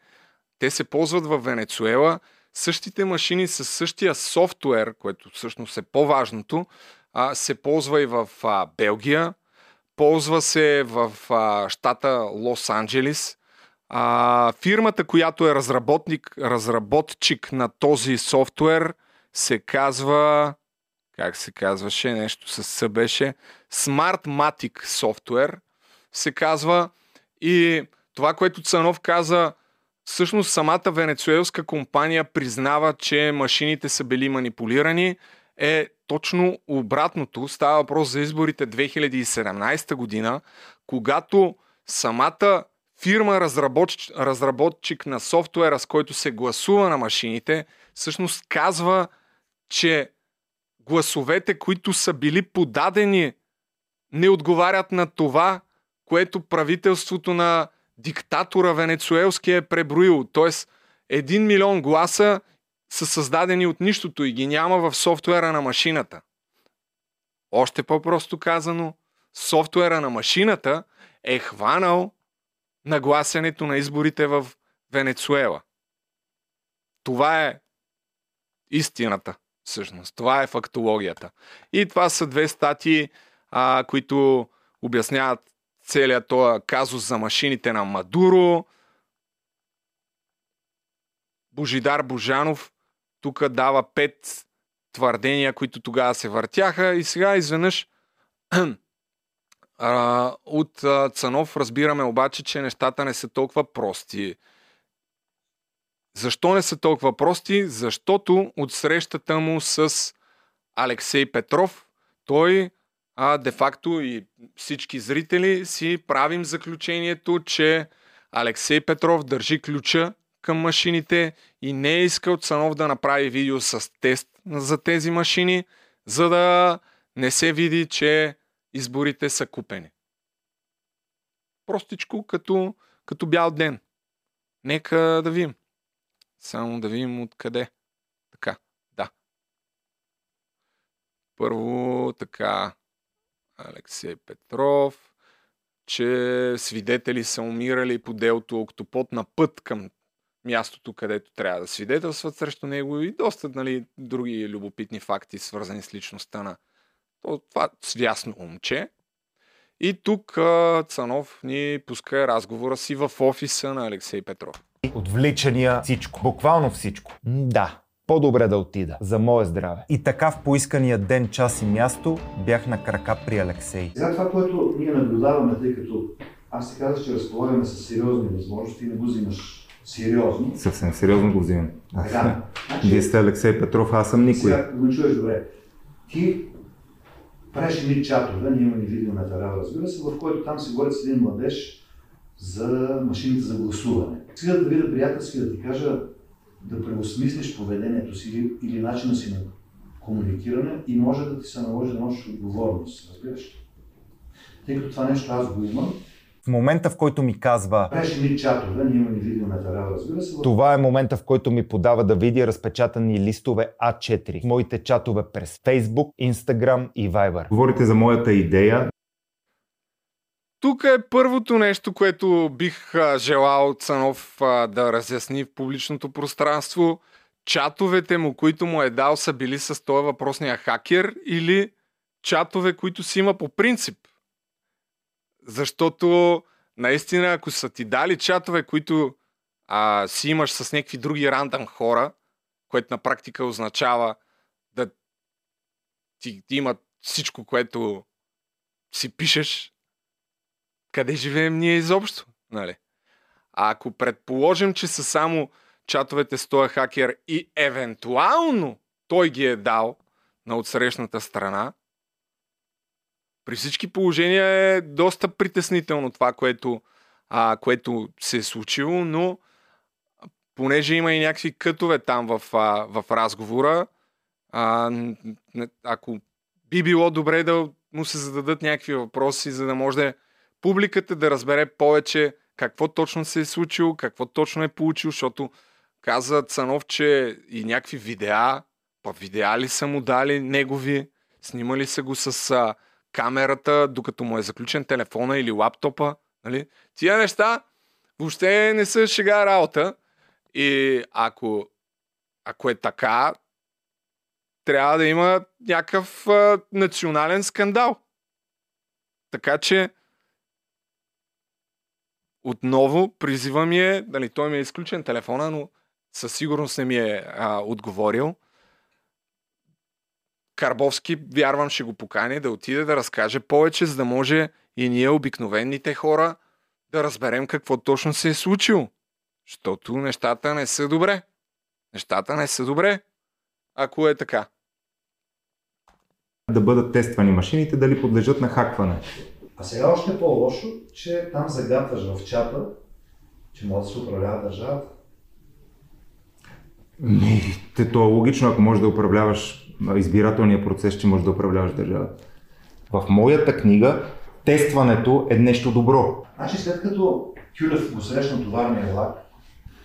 те се ползват в Венецуела, същите машини с същия софтуер, което всъщност е по-важното, а, се ползва и в а, Белгия, ползва се в а, щата Лос-Анджелис. А, фирмата, която е разработник, разработчик на този софтуер, се казва как се казваше, нещо с С беше, Smartmatic Software се казва и това, което Цанов каза, всъщност самата венецуелска компания признава, че машините са били манипулирани, е точно обратното. Става въпрос за изборите 2017 година, когато самата фирма разработчик, разработчик на софтуера, с който се гласува на машините, всъщност казва, че гласовете, които са били подадени, не отговарят на това, което правителството на диктатора венецуелски е преброил. Тоест, един милион гласа са създадени от нищото и ги няма в софтуера на машината. Още по-просто казано, софтуера на машината е хванал нагласенето на изборите в Венецуела. Това е истината, всъщност. Това е фактологията. И това са две статии, а, които обясняват целият този казус за машините на Мадуро. Божидар Божанов тук дава пет твърдения, които тогава се въртяха и сега изведнъж [clears throat] от Цанов разбираме обаче, че нещата не са толкова прости. Защо не са толкова прости? Защото от срещата му с Алексей Петров, той а, де-факто и всички зрители си правим заключението, че Алексей Петров държи ключа към машините и не е искал Цанов да направи видео с тест за тези машини, за да не се види, че изборите са купени. Простичко, като, като бял ден. Нека да видим. Само да видим откъде. Така, да. Първо, така, Алексей Петров, че свидетели са умирали по делото Октопот на път към мястото, където трябва да свидетелстват срещу него и доста нали, други любопитни факти, свързани с личността на това свясно момче. И тук Цанов ни пуска разговора си в офиса на Алексей Петров. Отвличания всичко. Буквално всичко. Да. По-добре да отида. За мое здраве. И така в поискания ден, час и място бях на крака при Алексей. Сега това, което ние наблюдаваме, тъй като аз се казах, че разполагаме с сериозни възможности и не го взимаш сериозно. Съвсем сериозно го взимам. Така, значи, Вие сте Алексей Петров, аз съм никой. Сега го чуеш добре. Ти правиш едни чатове, ние имаме видео на Тарава, разбира се, в който там се говорят с един младеж за машините за гласуване. Сега да видя приятелски да ти кажа да преосмислиш поведението си или, или начина си на комуникиране и може да ти се наложи да носиш отговорност, разбираш ли? Тъй като това нещо аз го имам, В момента, в който ми казва, правиш едни чатове, ние имаме видео на Тарава, разбира се, това е момента, в който ми подава да видя разпечатани листове А4. Моите чатове през Facebook, Instagram и Viber. Говорите за моята идея. Тук е първото нещо, което бих а, желал Цанов а, да разясни в публичното пространство. Чатовете му, които му е дал, са били с този въпросния хакер или чатове, които си има по принцип. Защото наистина, ако са ти дали чатове, които а, си имаш с някакви други рандъм хора, което на практика означава да ти, ти имат всичко, което си пишеш, къде живеем ние изобщо? Нали? А ако предположим, че са само чатовете с този хакер и евентуално той ги е дал на отсрещната страна, при всички положения е доста притеснително това, което, а, което се е случило, но понеже има и някакви кътове там в, а, в разговора, а, ако би било добре да му се зададат някакви въпроси, за да може публиката да разбере повече какво точно се е случило, какво точно е получил, защото каза Цанов, че и някакви видеа, па видеа ли са му дали негови, снимали са го с а, камерата, докато му е заключен телефона или лаптопа. Нали? Тия неща въобще не са шега работа. И ако, ако е така, трябва да има някакъв а, национален скандал. Така че отново призива ми е, дали той ми е изключен телефона, но със сигурност не ми е а, отговорил. Карбовски, вярвам, ще го покани да отиде да разкаже повече, за да може и ние, обикновените хора, да разберем какво точно се е случило. Защото нещата не са добре. Нещата не са добре, ако е така. Да бъдат тествани машините, дали подлежат на хакване. А сега още по-лошо, че там загатваш в чата, че може да се управлява държавата. Ми, те, то е логично, ако можеш да управляваш избирателния процес, че можеш да управляваш държавата. В моята книга тестването е нещо добро. Значи след като Кюлев го срещна товарния влак,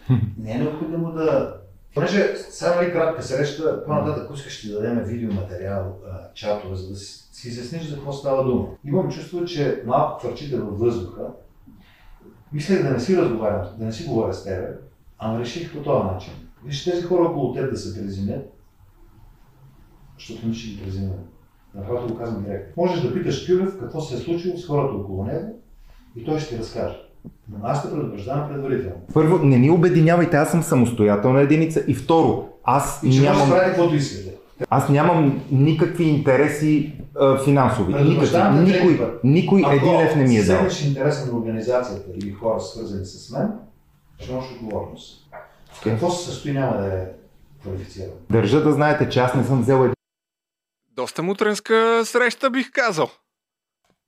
[laughs] не е необходимо да Понеже сега нали кратка среща, по-нататък, искаш ще дадем видеоматериал, чатове, за да си, си изясниш за какво става дума. Имам чувство, че малко хвърчите във въздуха. Мислех да не си разговарям, да не си говоря с тебе, ама реших по този начин. Виж тези хора около теб да се приземят, защото не ще ги презимем. Направо го казвам директно. Можеш да питаш Кюлев какво се е случило с хората около него и той ще ти разкаже. Но аз те предупреждавам предварително. Първо, не ни обединявайте, аз съм самостоятелна единица. И второ, аз И ще да нямам... правите каквото искате. Аз нямам никакви интереси а, финансови. Никакви. Предупреждавам те трети Никой, никой един лев не ми е дал. Ако си интереса на организацията или хора свързани с мен, ще имаш отговорност. В какво се състои няма да е квалифициран. Държа да знаете, че аз не съм взел Доста мутренска среща, бих казал.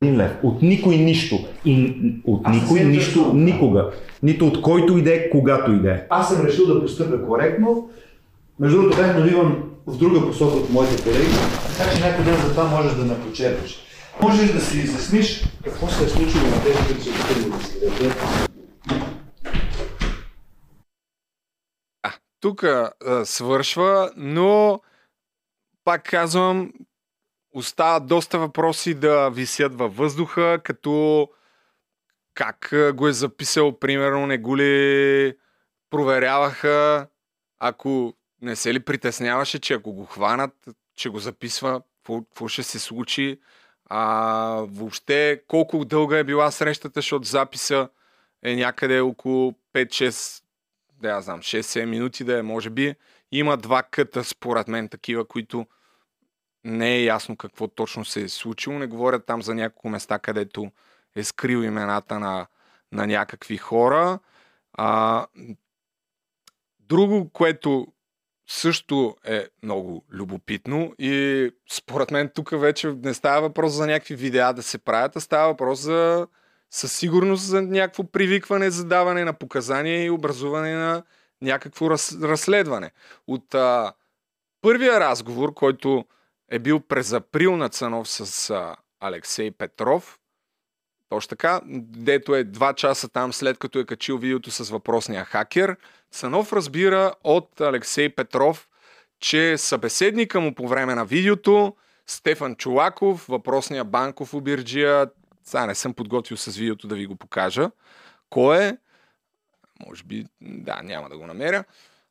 един лев. От никой нищо. И от Аз никой нищо интересувам. никога. Нито от който иде, когато иде. Аз съм решил да постъпя коректно. Между другото, бях навиван в друга посока от моите колеги, така че някой ден за това можеш да ме почерпиш. Можеш да си изясниш какво се е случило на тези, които са опитали да. Тук свършва, но пак казвам, остават доста въпроси да висят във въздуха, като как го е записал, примерно, не го ли проверяваха, ако не се ли притесняваше, че ако го хванат, че го записва, какво, ще се случи, а, въобще колко дълга е била срещата, защото записа е някъде около 5-6 да я знам, 6-7 минути да е, може би. Има два къта, според мен, такива, които не е ясно какво точно се е случило. Не говорят там за няколко места, където е скрил имената на, на някакви хора. А, друго, което също е много любопитно и според мен тук вече не става въпрос за някакви видеа да се правят, а става въпрос за със сигурност за някакво привикване, задаване на показания и образуване на някакво раз, разследване. От а, първия разговор, който е бил през април на Цанов с а, Алексей Петров, точно така, дето е два часа там след като е качил видеото с въпросния хакер, Цанов разбира от Алексей Петров, че събеседника му по време на видеото, Стефан Чулаков, въпросния банков обирджия, сега не съм подготвил с видеото да ви го покажа. Кой е? Може би, да, няма да го намеря.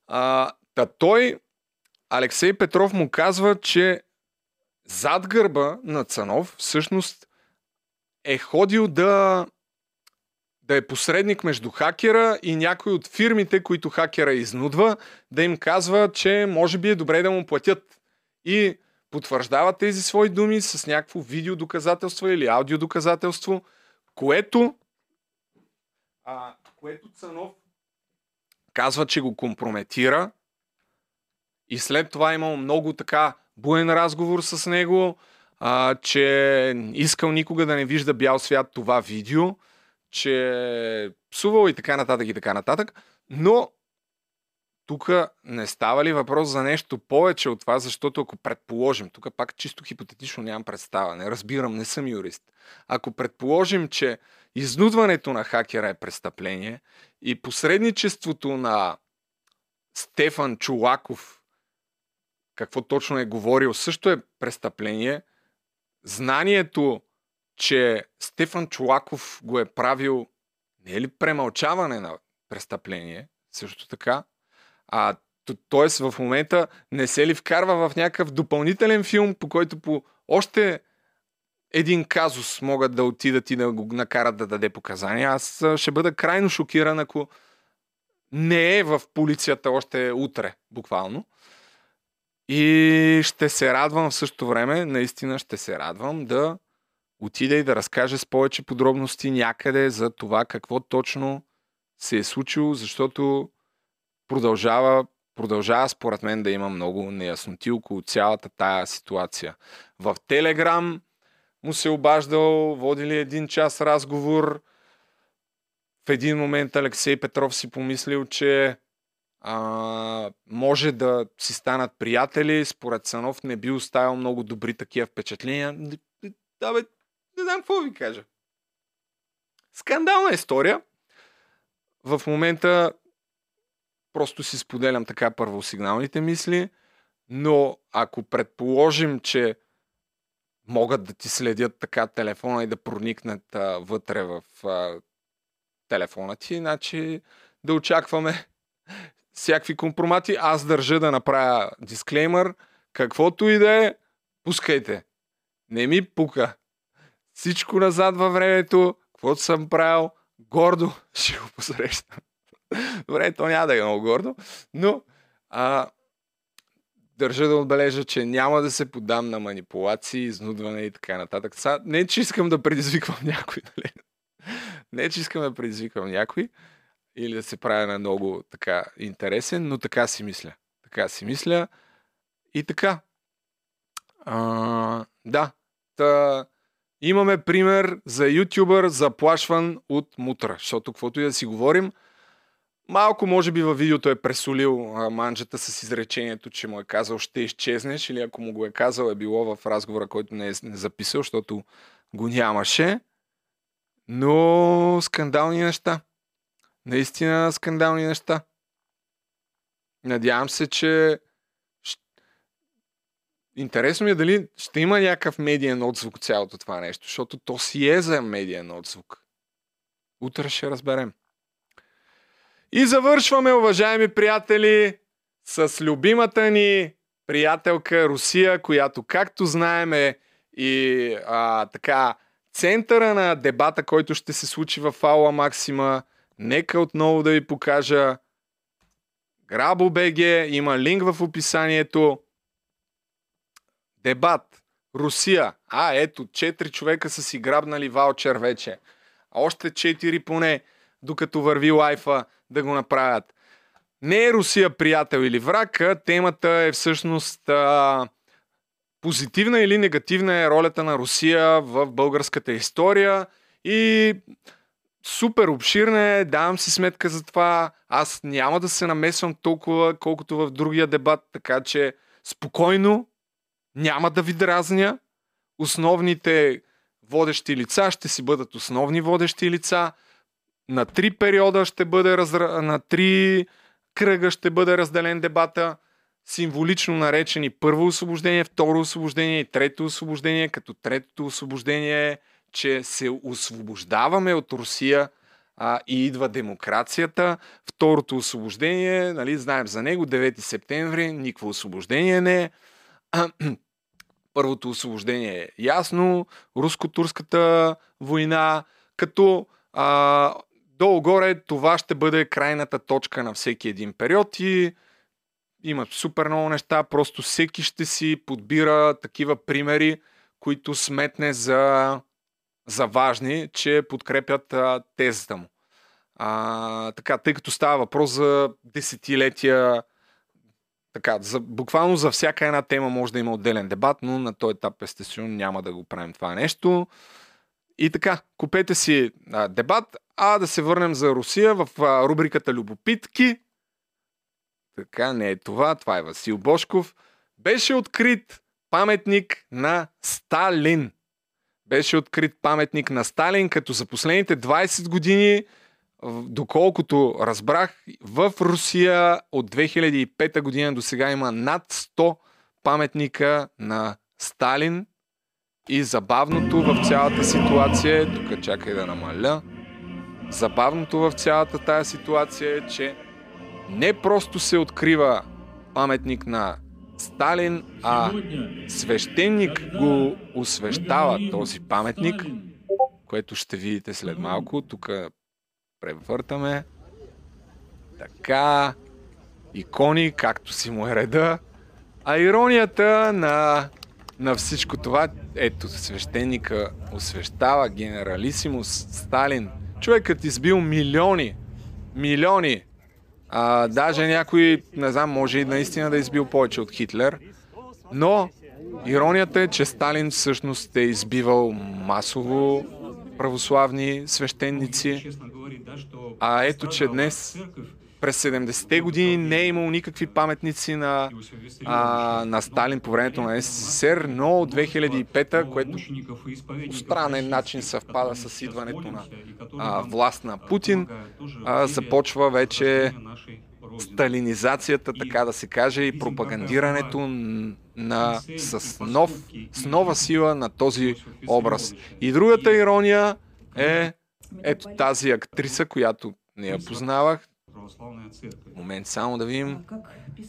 А, та той, Алексей Петров му казва, че зад гърба на Цанов всъщност е ходил да, да е посредник между хакера и някой от фирмите, които хакера изнудва, да им казва, че може би е добре да му платят. И потвърждава тези свои думи с някакво видеодоказателство или аудиодоказателство, което, а, което Цанов казва, че го компрометира и след това имал много така буен разговор с него, а, че искал никога да не вижда бял свят това видео, че псувал и така нататък и така нататък, но тук не става ли въпрос за нещо повече от това, защото ако предположим, тук пак чисто хипотетично нямам представа, не разбирам, не съм юрист. Ако предположим, че изнудването на хакера е престъпление и посредничеството на Стефан Чулаков, какво точно е говорил, също е престъпление, знанието, че Стефан Чулаков го е правил, не е ли премълчаване на престъпление, също така, а, т.е. в момента не се ли вкарва в някакъв допълнителен филм, по който по още един казус могат да отидат и да го накарат да даде показания. Аз ще бъда крайно шокиран, ако не е в полицията още утре, буквално. И ще се радвам в същото време, наистина ще се радвам да отида и да разкаже с повече подробности някъде за това какво точно се е случило, защото продължава, продължава според мен да има много неясноти около цялата тая ситуация. В Телеграм му се обаждал, водили един час разговор. В един момент Алексей Петров си помислил, че а, може да си станат приятели. Според Цанов не би оставил много добри такива впечатления. Да, бе, не знам какво ви кажа. Скандална история. В момента просто си споделям така първосигналните мисли, но ако предположим, че могат да ти следят така телефона и да проникнат а, вътре в а, телефона ти, значи да очакваме [laughs] всякакви компромати. Аз държа да направя дисклеймър. Каквото и да е, пускайте. Не ми пука. Всичко назад във времето, каквото съм правил, гордо [laughs] ще го посрещам. Добре, то няма да е много гордо, но а, държа да отбележа, че няма да се подам на манипулации, изнудване и така нататък. Са, не, че искам да предизвиквам някой, [laughs] нали? Не, че искам да предизвиквам някой или да се правя на много така интересен, но така си мисля. Така си мисля. И така. А, да. Та, имаме пример за ютубър заплашван от мутра, защото каквото и да си говорим, Малко, може би, във видеото е пресолил манджата с изречението, че му е казал ще изчезнеш или ако му го е казал е било в разговора, който не е не записал, защото го нямаше. Но скандални неща. Наистина скандални неща. Надявам се, че Интересно ми е дали ще има някакъв медиен отзвук цялото това нещо, защото то си е за медиен отзвук. Утре ще разберем. И завършваме, уважаеми приятели, с любимата ни приятелка Русия, която, както знаем, е и а, така центъра на дебата, който ще се случи в Аула Максима. Нека отново да ви покажа Грабо БГ, има линк в описанието. Дебат. Русия. А, ето, четири човека са си грабнали ваучер вече. Още четири поне, докато върви лайфа да го направят. Не е Русия приятел или враг, а темата е всъщност а, позитивна или негативна е ролята на Русия в българската история и супер обширна е, давам си сметка за това. Аз няма да се намесвам толкова, колкото в другия дебат, така че спокойно, няма да ви дразня. Основните водещи лица ще си бъдат основни водещи лица – на три периода ще бъде разра... на три кръга ще бъде разделен дебата, символично наречени първо освобождение, второ освобождение и трето освобождение, като третото освобождение е, че се освобождаваме от Русия а, и идва демокрацията. Второто освобождение, нали, знаем за него, 9 септември, никакво освобождение не е. Първото освобождение е ясно, руско-турската война, като а, долу-горе това ще бъде крайната точка на всеки един период и има супер много неща, просто всеки ще си подбира такива примери, които сметне за, за важни, че подкрепят а, тезата му. А, така, тъй като става въпрос за десетилетия, така, за, буквално за всяка една тема може да има отделен дебат, но на този етап естествено няма да го правим това нещо. И така, купете си а, дебат, а да се върнем за Русия в а, рубриката Любопитки. Така, не е това, това е Васил Бошков. Беше открит паметник на Сталин. Беше открит паметник на Сталин, като за последните 20 години, доколкото разбрах, в Русия от 2005 година до сега има над 100 паметника на Сталин. И забавното в цялата ситуация е, тук чакай да намаля, забавното в цялата тази ситуация е, че не просто се открива паметник на Сталин, а свещеник го освещава този паметник, което ще видите след малко. Тук превъртаме. Така, икони, както си му е реда. А иронията на на всичко това, ето, свещеника освещава генералисимус Сталин. Човекът избил милиони, милиони. А, даже някой, не знам, може и наистина да е избил повече от Хитлер. Но иронията е, че Сталин всъщност е избивал масово православни свещеници. А ето, че днес през 70-те години не е имало никакви паметници на, а, на Сталин по времето на СССР, но от 2005-та, което по странен начин съвпада с идването на а, власт на Путин, а, започва вече сталинизацията, така да се каже, и пропагандирането на, с, нов, с нова сила на този образ. И другата ирония е ето тази актриса, която не я познавах. Момент само да видим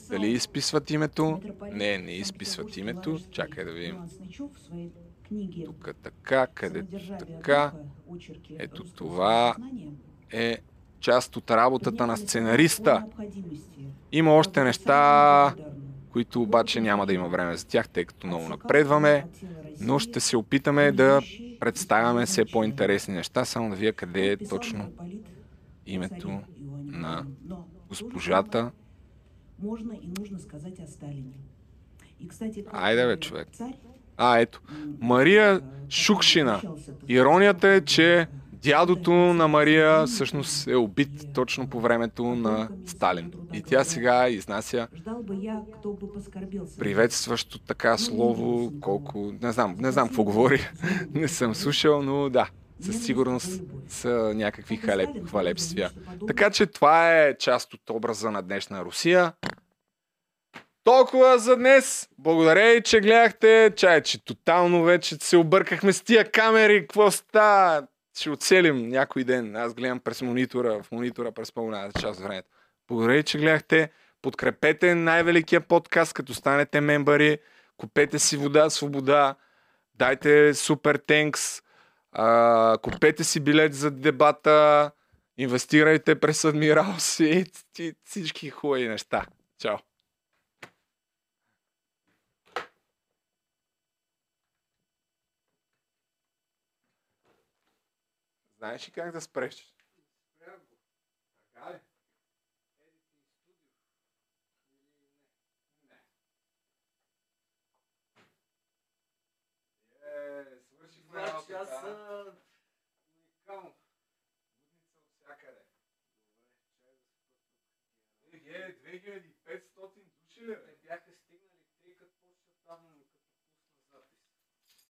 дали изписват името. Не, не изписват името. Чакай да видим. Тук така, къде така. Ето това е част от работата на сценариста. Има още неща, които обаче няма да има време за тях, тъй като много напредваме, но ще се опитаме да представяме все по-интересни неща, само да вия къде е точно името на госпожата. Айде бе, човек. А, ето. Мария Шукшина. Иронията е, че дядото на Мария всъщност е убит точно по времето на Сталин. И тя сега изнася приветстващо така слово, колко... Не знам, не знам какво говори. [laughs] не съм слушал, но да. Със сигурност са някакви халеп, хвалепствия. Така че това е част от образа на днешна Русия. Толкова за днес. Благодаря и, че гледахте. Чай, че тотално вече се объркахме с тия камери. Какво става? Ще оцелим някой ден. Аз гледам през монитора, в монитора през по-голямата част от времето. Благодаря, че гледахте. Подкрепете най-великия подкаст, като станете мембари. Купете си вода, свобода. Дайте супер тенкс. Купете си билет за дебата. Инвестирайте през Адмиралс и всички хубави неща. Чао! Знаеш ли как да спреш? Така ли? Е, свършихме Два работа. часа. Уникално. Будница от всякъде. Добре, чай да се Е, 2000.